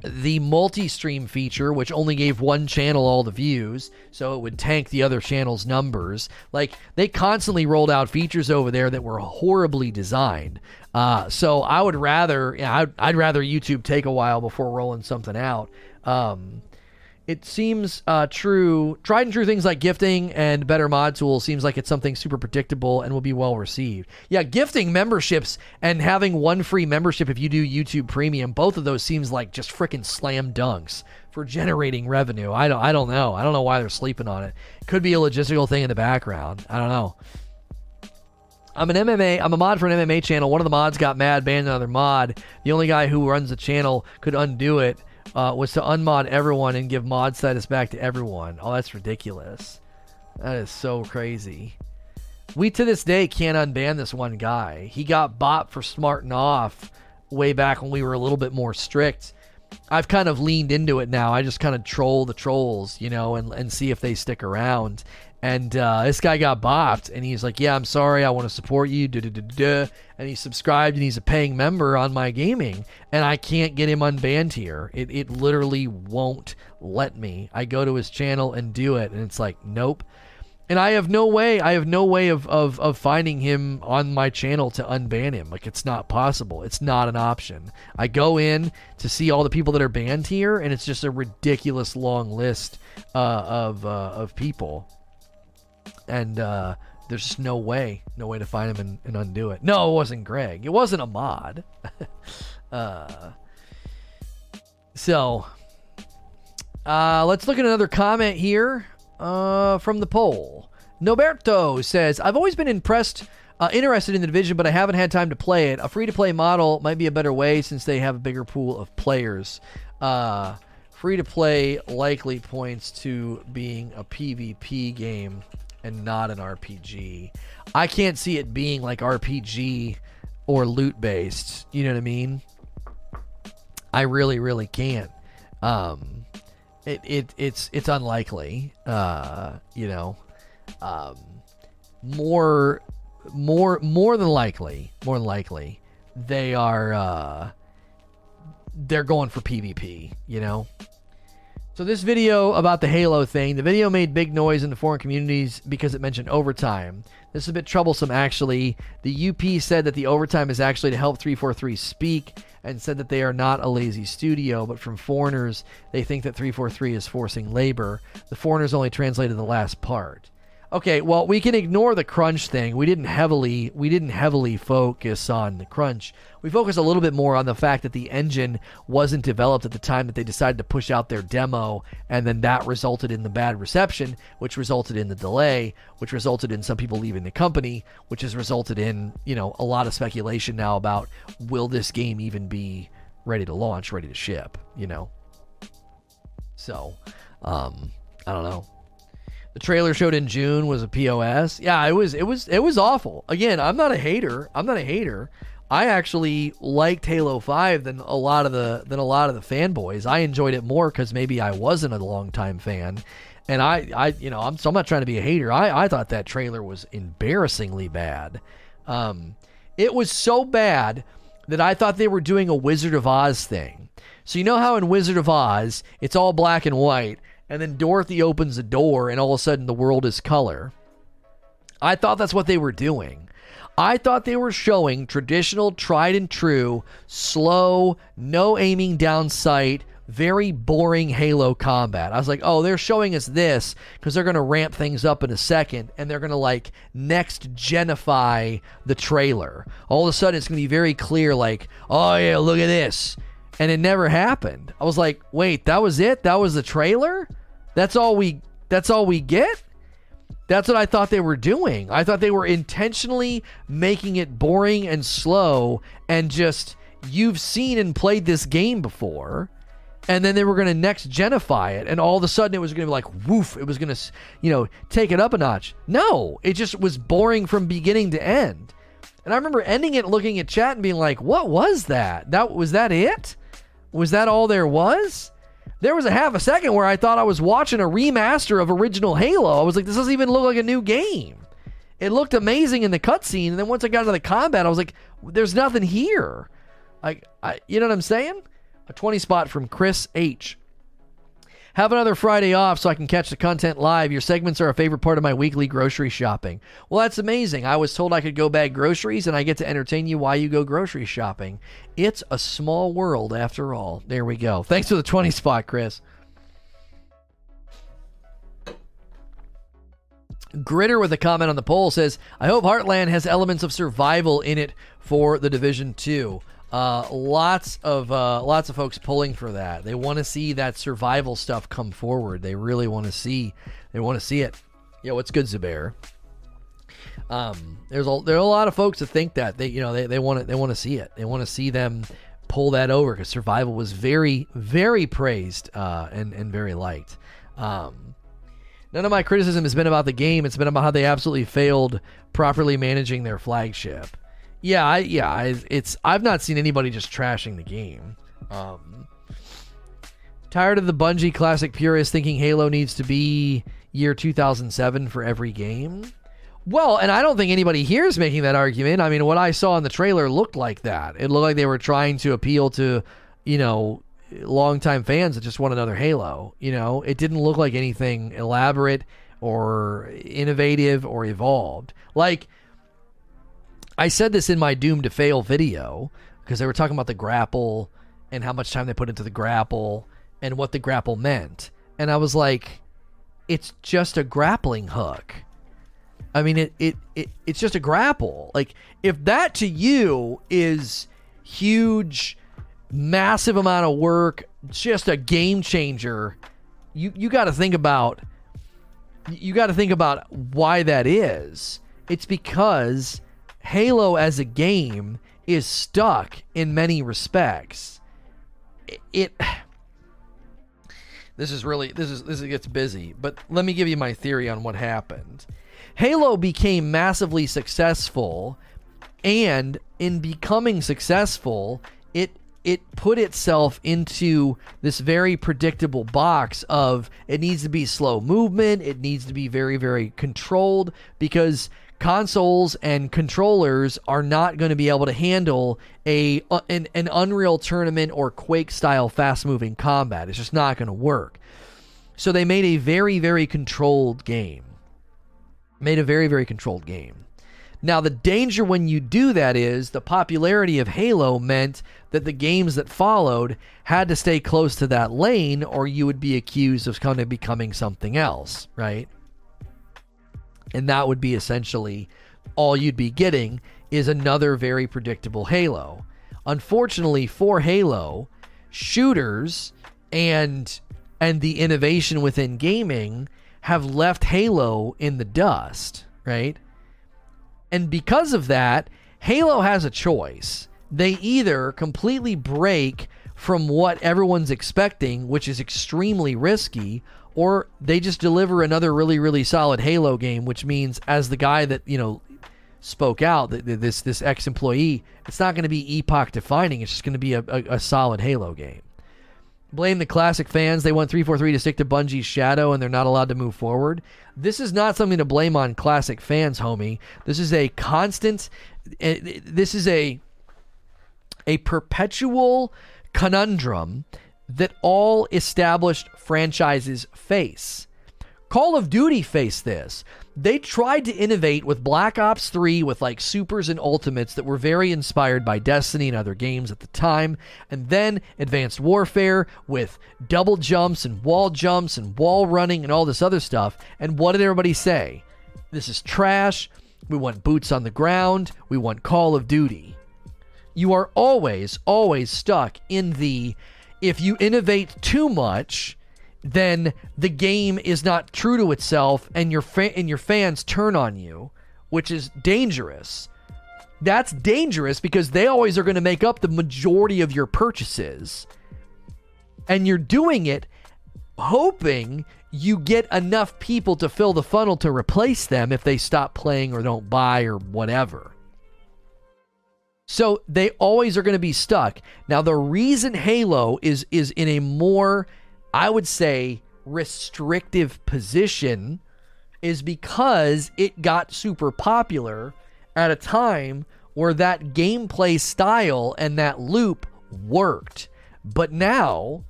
the multi-stream feature which only gave one channel all the views so it would tank the other channel's numbers. Like they constantly rolled out features over there that were horribly designed. Uh, so i would rather I'd, I'd, rather youtube take a while before rolling something out. Um, it seems uh, true. Tried and true things like gifting and better mod tools seems like it's something super predictable and will be well received. Yeah, gifting memberships and having one free membership if you do YouTube Premium, both of those seems like just freaking slam dunks for generating revenue. I don't, I don't know. I don't know why they're sleeping on it. Could be a logistical thing in the background. I don't know. I'm an MMA. I'm a mod for an MMA channel. One of the mods got mad, banned another mod. The only guy who runs the channel could undo it uh, was to unmod everyone and give mod status back to everyone. Oh, that's ridiculous. That is so crazy. We to this day can't unban this one guy. He got bought for smarting off way back when we were a little bit more strict. I've kind of leaned into it now. I just kind of troll the trolls, you know, and, and see if they stick around. And uh, this guy got bopped, and he's like, "Yeah, I'm sorry. I want to support you." And he subscribed, and he's a paying member on my gaming, and I can't get him unbanned here. It it literally won't let me. I go to his channel and do it, and it's like, nope. And I have no way. I have no way of of of finding him on my channel to unban him. Like it's not possible. It's not an option. I go in to see all the people that are banned here, and it's just a ridiculous long list uh, of uh, of people and uh, there's just no way, no way to find him and, and, undo it. No, it wasn't Greg. It wasn't a mod. *laughs* uh, so, uh, let's look at another comment here uh, from the poll. Noberto says, "I've always been impressed." Uh, interested in the division, but I haven't had time to play it. A free to play model might be a better way since they have a bigger pool of players. Uh, free to play likely points to being a PvP game and not an RPG. I can't see it being like RPG or loot based. You know what I mean? I really, really can't. Um, it, it it's it's unlikely. Uh, you know, um, more more more than likely, more than likely, they are uh, they're going for PvP. You know, so this video about the Halo thing, the video made big noise in the foreign communities because it mentioned overtime. This is a bit troublesome actually. The UP said that the overtime is actually to help 343 speak and said that they are not a lazy studio, but from foreigners, they think that 343 is forcing labor. The foreigners only translated the last part. Okay, well, we can ignore the crunch thing. We didn't heavily we didn't heavily focus on the crunch. We focused a little bit more on the fact that the engine wasn't developed at the time that they decided to push out their demo, and then that resulted in the bad reception, which resulted in the delay, which resulted in some people leaving the company, which has resulted in you know a lot of speculation now about will this game even be ready to launch, ready to ship, you know. So, um, I don't know. The trailer showed in June was a POS. Yeah, it was it was it was awful. Again, I'm not a hater. I'm not a hater. I actually liked Halo 5 than a lot of the than a lot of the fanboys. I enjoyed it more cuz maybe I wasn't a longtime fan. And I, I you know, I'm, so I'm not trying to be a hater. I, I thought that trailer was embarrassingly bad. Um, it was so bad that I thought they were doing a Wizard of Oz thing. So you know how in Wizard of Oz, it's all black and white, and then Dorothy opens the door and all of a sudden the world is color. I thought that's what they were doing. I thought they were showing traditional, tried and true, slow, no aiming down sight, very boring Halo combat. I was like, oh, they're showing us this because they're going to ramp things up in a second and they're going to like next genify the trailer. All of a sudden, it's going to be very clear, like, oh, yeah, look at this. And it never happened. I was like, wait, that was it? That was the trailer? That's all we that's all we get? That's what I thought they were doing. I thought they were intentionally making it boring and slow and just you've seen and played this game before and then they were going to next genify it and all of a sudden it was going to be like woof it was going to you know take it up a notch. No it just was boring from beginning to end. And i remember ending it looking at chat and being like what was that? That was that it? Was that all there was there was a half a second where I thought I was watching a remaster of original Halo. I was like, this doesn't even look like a new game. It looked amazing in the cutscene, and then once I got into the combat, I was like, there's nothing here. Like, I, you know what I'm saying? A 20 spot from Chris H. Have another Friday off so I can catch the content live. Your segments are a favorite part of my weekly grocery shopping. Well, that's amazing. I was told I could go bag groceries and I get to entertain you while you go grocery shopping. It's a small world after all. There we go. Thanks for the 20 spot, Chris. Gritter with a comment on the poll says, I hope Heartland has elements of survival in it for the Division 2. Uh, lots of uh, lots of folks pulling for that. They want to see that survival stuff come forward. They really want to see. They want to see it. Yo, what's good, Zubair? Um, there's a there are a lot of folks that think that they you know they, they want to they want to see it. They want to see them pull that over because survival was very very praised uh, and and very liked. Um, none of my criticism has been about the game. It's been about how they absolutely failed properly managing their flagship. Yeah, I, yeah, I, it's I've not seen anybody just trashing the game. Um, tired of the Bungie classic purists thinking Halo needs to be year 2007 for every game. Well, and I don't think anybody here is making that argument. I mean, what I saw in the trailer looked like that. It looked like they were trying to appeal to, you know, longtime fans that just want another Halo. You know, it didn't look like anything elaborate or innovative or evolved. Like I said this in my Doom to Fail video because they were talking about the grapple and how much time they put into the grapple and what the grapple meant. And I was like, it's just a grappling hook. I mean, it, it, it it's just a grapple. Like, if that to you is huge, massive amount of work, just a game changer, you, you got to think about you got to think about why that is. It's because Halo as a game is stuck in many respects. It, it *sighs* this is really this is this gets busy, but let me give you my theory on what happened. Halo became massively successful and in becoming successful, it it put itself into this very predictable box of it needs to be slow movement, it needs to be very very controlled because consoles and controllers are not going to be able to handle a uh, an, an Unreal Tournament or Quake style fast moving combat. It's just not going to work. So they made a very very controlled game. Made a very very controlled game. Now the danger when you do that is the popularity of Halo meant that the games that followed had to stay close to that lane or you would be accused of kind of becoming something else, right? And that would be essentially all you'd be getting is another very predictable Halo. Unfortunately for Halo, shooters and and the innovation within gaming have left Halo in the dust, right? And because of that, Halo has a choice. They either completely break from what everyone's expecting, which is extremely risky, or they just deliver another really, really solid Halo game, which means, as the guy that, you know, spoke out, this this ex employee, it's not going to be epoch defining. It's just going to be a, a, a solid Halo game. Blame the classic fans. They want 343 to stick to Bungie's shadow and they're not allowed to move forward. This is not something to blame on classic fans, homie. This is a constant eh, this is a a perpetual conundrum that all established franchises face. Call of Duty faced this they tried to innovate with Black Ops 3 with like supers and ultimates that were very inspired by Destiny and other games at the time, and then Advanced Warfare with double jumps and wall jumps and wall running and all this other stuff. And what did everybody say? This is trash. We want boots on the ground. We want Call of Duty. You are always, always stuck in the if you innovate too much, then the game is not true to itself and your fa- and your fans turn on you, which is dangerous. That's dangerous because they always are going to make up the majority of your purchases. And you're doing it hoping you get enough people to fill the funnel to replace them if they stop playing or don't buy or whatever. So they always are going to be stuck. Now the reason Halo is is in a more I would say, restrictive position is because it got super popular at a time where that gameplay style and that loop worked. But now,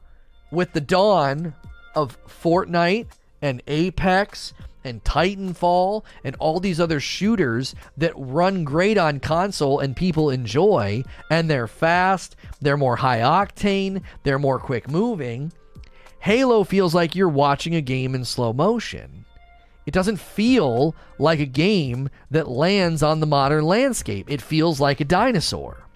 with the dawn of Fortnite and Apex and Titanfall and all these other shooters that run great on console and people enjoy, and they're fast, they're more high octane, they're more quick moving Halo feels like you're watching a game in slow motion. It doesn't feel like a game that lands on the modern landscape. It feels like a dinosaur.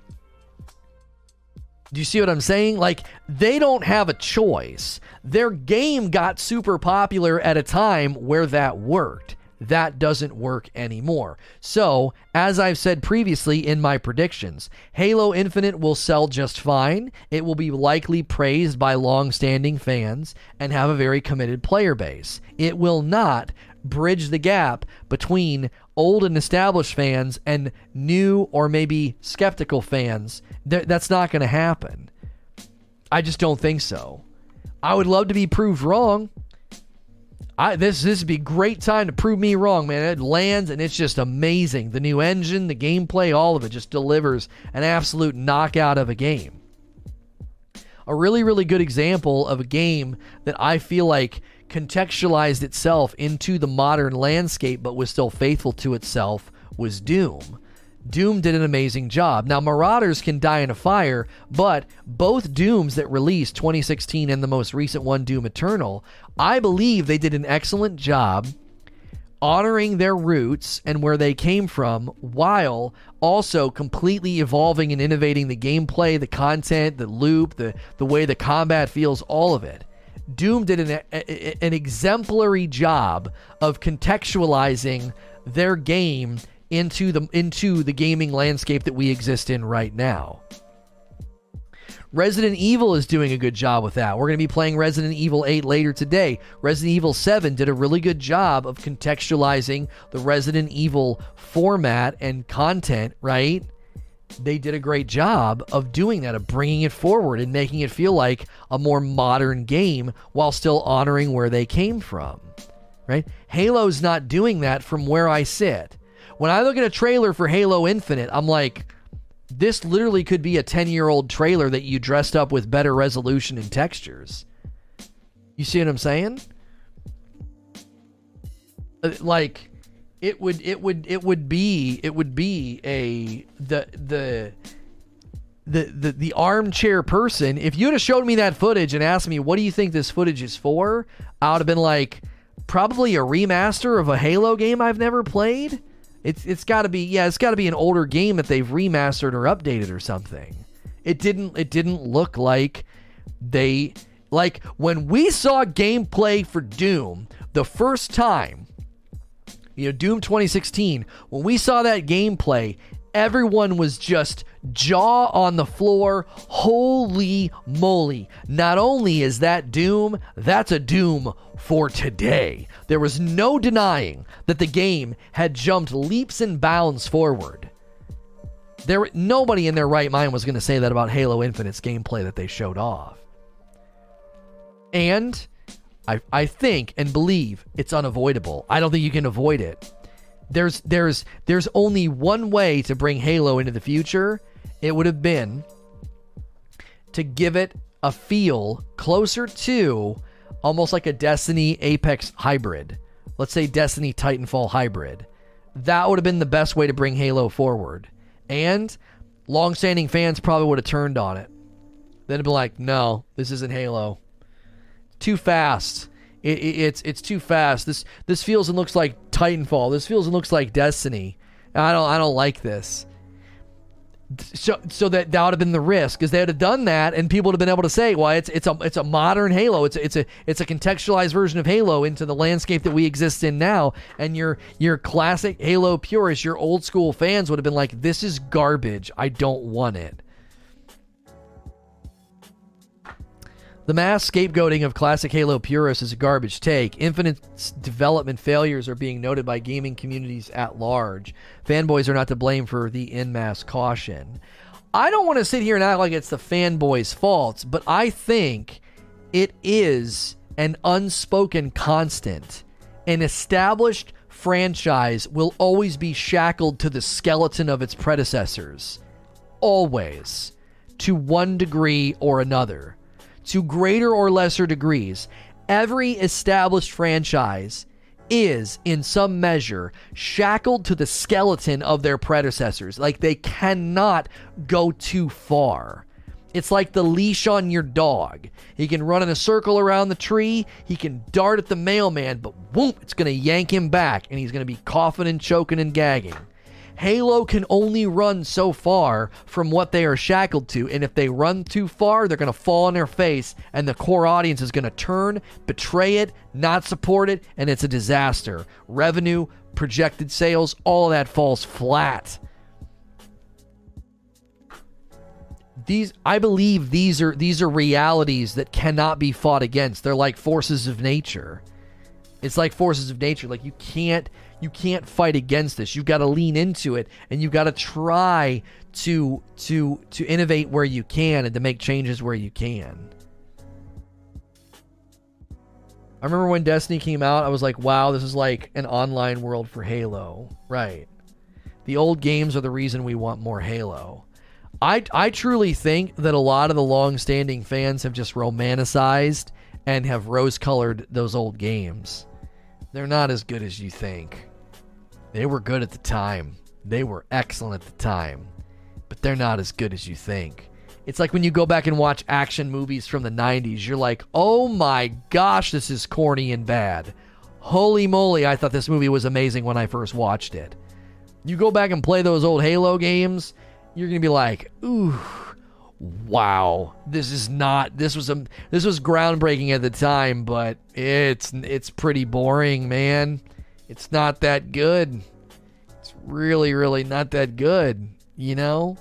Do you see what I'm saying? Like, they don't have a choice. Their game got super popular at a time where that worked that doesn't work anymore. So, as I've said previously in my predictions, Halo Infinite will sell just fine. It will be likely praised by long standing fans and have a very committed player base. It will not bridge the gap between old and established fans and new or maybe skeptical fans. That's not going to happen. I just don't think so. I would love to be proved wrong. I this this would be great time to prove me wrong, man. It lands and it's just amazing. The new engine, the gameplay, all of it just delivers an absolute knockout of a game. A really, really good example of a game that I feel like contextualized itself into the modern landscape but was still faithful to itself was Doom. Doom did an amazing job. Now, Marauders can die in a fire, but both Dooms that released 2016 and the most recent one, Doom Eternal, I believe they did an excellent job honoring their roots and where they came from while also completely evolving and innovating the gameplay, the content, the loop, the, the way the combat feels, all of it. Doom did an, an exemplary job of contextualizing their game into the into the gaming landscape that we exist in right now. Resident Evil is doing a good job with that. We're going to be playing Resident Evil 8 later today. Resident Evil 7 did a really good job of contextualizing the Resident Evil format and content, right? They did a great job of doing that, of bringing it forward and making it feel like a more modern game while still honoring where they came from, right? Halo's not doing that from where I sit. When I look at a trailer for Halo Infinite, I'm like, this literally could be a 10 year old trailer that you dressed up with better resolution and textures. You see what I'm saying? Uh, like, it would it would it would be it would be a the the the the, the armchair person if you'd have showed me that footage and asked me what do you think this footage is for i would have been like probably a remaster of a Halo game I've never played. It's it's got to be yeah, it's got to be an older game that they've remastered or updated or something. It didn't it didn't look like they like when we saw gameplay for Doom the first time. You know, Doom 2016, when we saw that gameplay, everyone was just jaw on the floor. Holy moly. Not only is that Doom, that's a Doom for today. There was no denying that the game had jumped leaps and bounds forward. There nobody in their right mind was going to say that about Halo Infinite's gameplay that they showed off. And I I think and believe it's unavoidable. I don't think you can avoid it there's there's there's only one way to bring Halo into the future. It would have been to give it a feel closer to almost like a Destiny Apex hybrid. Let's say Destiny Titanfall hybrid. That would have been the best way to bring Halo forward. And long-standing fans probably would have turned on it. They'd been like, "No, this isn't Halo. Too fast." It, it, it's it's too fast. This this feels and looks like Titanfall. This feels and looks like Destiny. I don't I don't like this. So so that that would have been the risk because they would have done that and people would have been able to say, well, it's it's a it's a modern Halo. It's a, it's a it's a contextualized version of Halo into the landscape that we exist in now. And your your classic Halo purists, your old school fans would have been like, this is garbage. I don't want it. The mass scapegoating of classic Halo purists is a garbage take. Infinite development failures are being noted by gaming communities at large. Fanboys are not to blame for the in mass caution. I don't want to sit here and act like it's the fanboys' fault, but I think it is an unspoken constant. An established franchise will always be shackled to the skeleton of its predecessors. Always. To one degree or another to greater or lesser degrees, every established franchise is, in some measure, shackled to the skeleton of their predecessors. Like they cannot go too far. It's like the leash on your dog. He can run in a circle around the tree, he can dart at the mailman, but whoop, it's going to yank him back, and he's going to be coughing and choking and gagging. Halo can only run so far from what they are shackled to, and if they run too far, they're going to fall on their face, and the core audience is going to turn, betray it, not support it, and it's a disaster. Revenue, projected sales, all that falls flat. These I believe these are these are realities that cannot be fought against. They're like forces of nature. It's like forces of nature. Like you can't you can't fight against this. You've got to lean into it and you've got to try to to to innovate where you can and to make changes where you can. I remember when Destiny came out, I was like, wow, this is like an online world for Halo. Right. The old games are the reason we want more Halo. I, I truly think that a lot of the long standing fans have just romanticized and have rose colored those old games. They're not as good as you think. They were good at the time. They were excellent at the time. But they're not as good as you think. It's like when you go back and watch action movies from the 90s, you're like, oh my gosh, this is corny and bad. Holy moly, I thought this movie was amazing when I first watched it. You go back and play those old Halo games, you're going to be like, ooh, wow, this is not this was a this was groundbreaking at the time, but it's it's pretty boring, man. It's not that good. It's really really not that good, you know?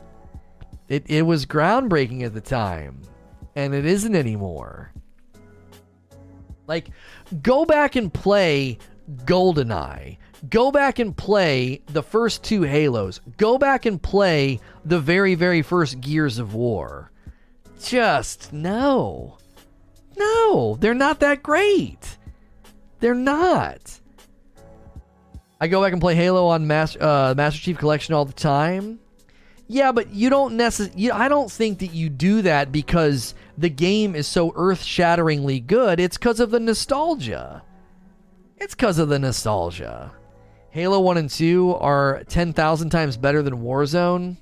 It it was groundbreaking at the time, and it isn't anymore. Like go back and play GoldenEye. Go back and play the first two Halos. Go back and play the very, very first Gears of War. Just no. No, they're not that great. They're not. I go back and play Halo on Master, uh, Master Chief Collection all the time. Yeah, but you don't necessarily. I don't think that you do that because the game is so earth shatteringly good. It's because of the nostalgia. It's because of the nostalgia. Halo 1 and 2 are 10,000 times better than Warzone.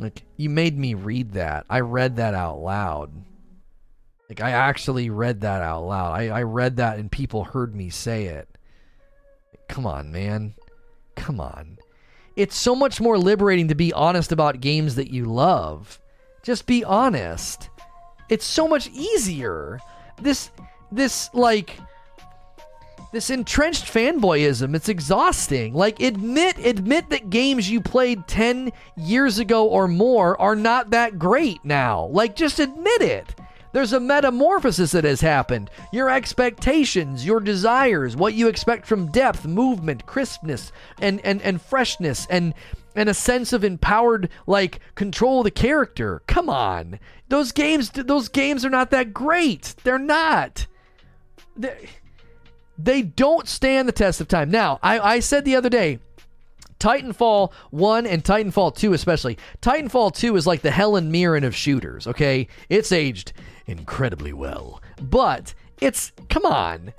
Like, you made me read that. I read that out loud. Like I actually read that out loud. I, I read that and people heard me say it. Come on, man. Come on. It's so much more liberating to be honest about games that you love. Just be honest. It's so much easier. This this like this entrenched fanboyism it's exhausting like admit admit that games you played 10 years ago or more are not that great now like just admit it there's a metamorphosis that has happened. Your expectations, your desires, what you expect from depth, movement, crispness, and, and, and freshness, and and a sense of empowered like control of the character. Come on. Those games those games are not that great. They're not. They, they don't stand the test of time. Now, I, I said the other day, Titanfall 1 and Titanfall 2 especially. Titanfall 2 is like the Helen Mirren of shooters, okay? It's aged incredibly well. But it's come on.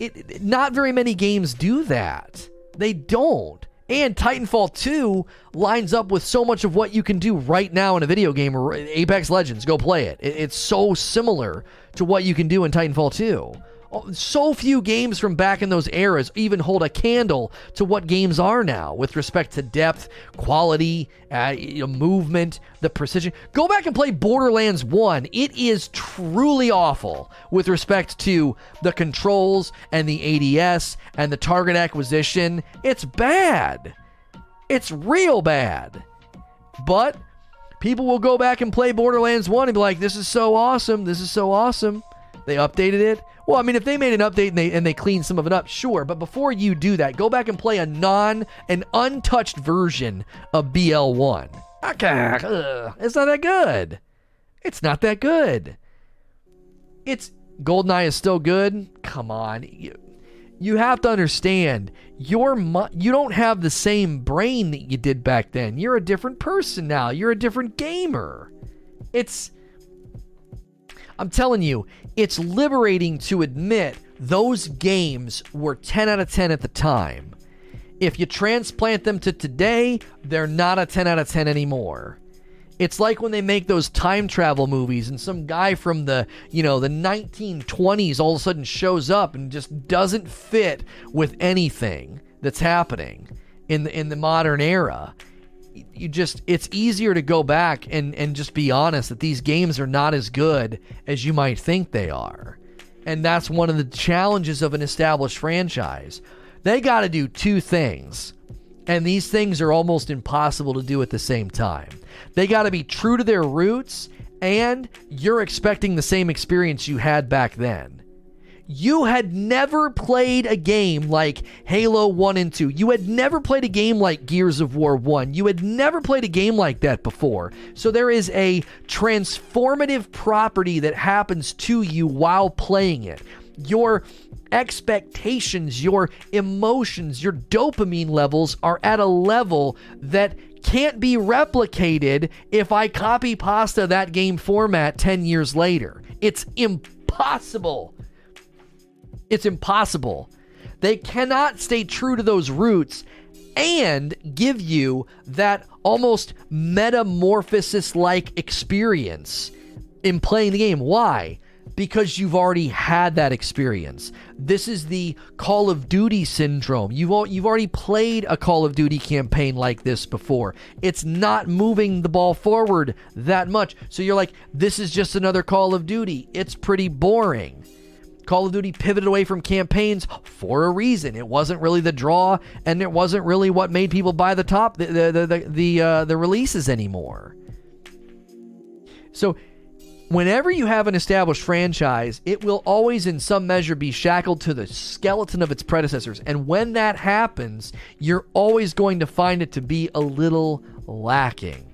It, not very many games do that. They don't. And Titanfall 2 lines up with so much of what you can do right now in a video game. Apex Legends, go play it. it it's so similar to what you can do in Titanfall 2. Oh, so few games from back in those eras even hold a candle to what games are now with respect to depth, quality, uh, you know, movement, the precision. Go back and play Borderlands 1. It is truly awful with respect to the controls and the ADS and the target acquisition. It's bad. It's real bad. But people will go back and play Borderlands 1 and be like, this is so awesome. This is so awesome. They updated it. Well, I mean, if they made an update and they and they cleaned some of it up, sure. But before you do that, go back and play a non, an untouched version of BL1. Okay, ugh, it's not that good. It's not that good. It's Goldeneye is still good. Come on, you, you have to understand your you don't have the same brain that you did back then. You're a different person now. You're a different gamer. It's I'm telling you, it's liberating to admit those games were 10 out of 10 at the time. If you transplant them to today, they're not a 10 out of 10 anymore. It's like when they make those time travel movies and some guy from the, you know, the 1920s all of a sudden shows up and just doesn't fit with anything that's happening in the in the modern era you just it's easier to go back and and just be honest that these games are not as good as you might think they are. And that's one of the challenges of an established franchise. They got to do two things. And these things are almost impossible to do at the same time. They got to be true to their roots and you're expecting the same experience you had back then you had never played a game like Halo 1 and 2. You had never played a game like Gears of War 1. You had never played a game like that before. So there is a transformative property that happens to you while playing it. Your expectations, your emotions, your dopamine levels are at a level that can't be replicated if I copy pasta that game format 10 years later. It's impossible. It's impossible. They cannot stay true to those roots and give you that almost metamorphosis like experience in playing the game. Why? Because you've already had that experience. This is the Call of Duty syndrome. You've, you've already played a Call of Duty campaign like this before. It's not moving the ball forward that much. So you're like, this is just another Call of Duty. It's pretty boring. Call of Duty pivoted away from campaigns for a reason. It wasn't really the draw, and it wasn't really what made people buy the top the the the the, uh, the releases anymore. So, whenever you have an established franchise, it will always, in some measure, be shackled to the skeleton of its predecessors. And when that happens, you're always going to find it to be a little lacking.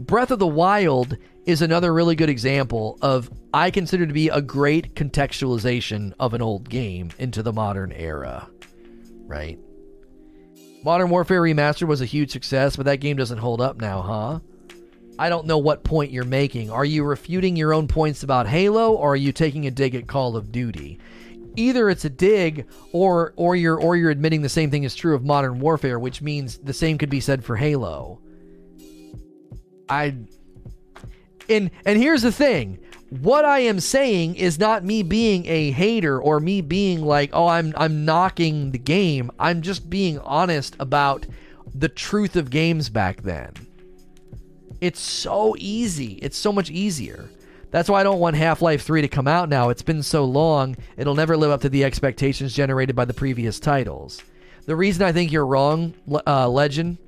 Breath of the Wild is another really good example of I consider to be a great contextualization of an old game into the modern era. Right? Modern Warfare Remastered was a huge success, but that game doesn't hold up now, huh? I don't know what point you're making. Are you refuting your own points about Halo or are you taking a dig at Call of Duty? Either it's a dig or or you're or you're admitting the same thing is true of Modern Warfare, which means the same could be said for Halo. I and and here's the thing what I am saying is not me being a hater or me being like, oh, I'm I'm knocking the game. I'm just being honest about the truth of games back then. It's so easy. It's so much easier. That's why I don't want Half Life 3 to come out now. It's been so long, it'll never live up to the expectations generated by the previous titles. The reason I think you're wrong, uh, Legend,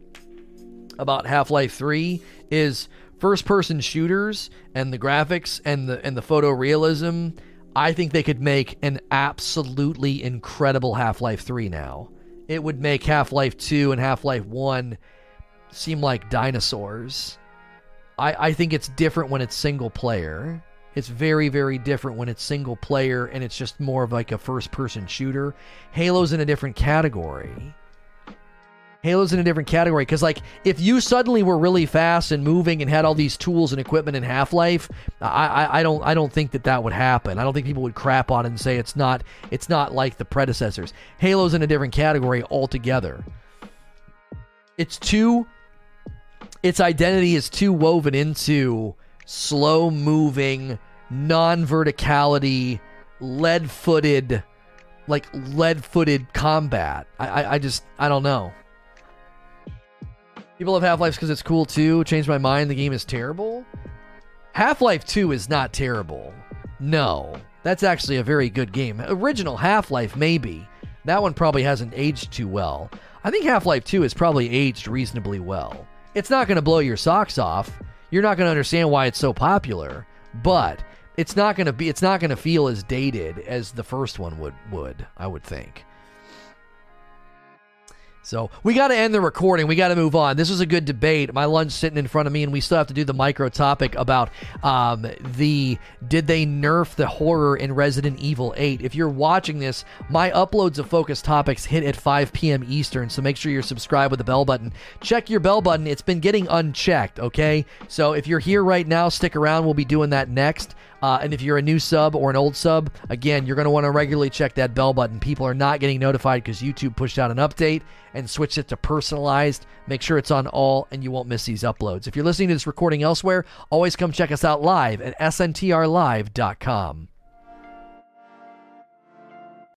about Half Life 3 is first person shooters and the graphics and the and the photorealism, I think they could make an absolutely incredible Half-Life 3 now. It would make Half-Life 2 and Half-Life 1 seem like dinosaurs. I, I think it's different when it's single player. It's very, very different when it's single player and it's just more of like a first person shooter. Halo's in a different category. Halo's in a different category because, like, if you suddenly were really fast and moving and had all these tools and equipment in Half Life, I, I, I, don't, I don't think that that would happen. I don't think people would crap on it and say it's not, it's not like the predecessors. Halo's in a different category altogether. It's too, its identity is too woven into slow moving, non verticality, lead footed, like lead footed combat. I, I, I just, I don't know. People love Half Life because it's cool too. Changed my mind. The game is terrible. Half Life 2 is not terrible. No. That's actually a very good game. Original Half Life, maybe. That one probably hasn't aged too well. I think Half Life 2 has probably aged reasonably well. It's not going to blow your socks off. You're not going to understand why it's so popular, but it's not going to be it's not going to feel as dated as the first one would would, I would think. So we got to end the recording. We got to move on. This was a good debate. My lunch sitting in front of me, and we still have to do the micro topic about um, the did they nerf the horror in Resident Evil 8? If you're watching this, my uploads of focus topics hit at 5 p.m. Eastern, so make sure you're subscribed with the bell button. Check your bell button. It's been getting unchecked, okay? So if you're here right now, stick around. We'll be doing that next. Uh, and if you're a new sub or an old sub, again, you're going to want to regularly check that bell button. People are not getting notified because YouTube pushed out an update and switched it to personalized. Make sure it's on all and you won't miss these uploads. If you're listening to this recording elsewhere, always come check us out live at sntrlive.com.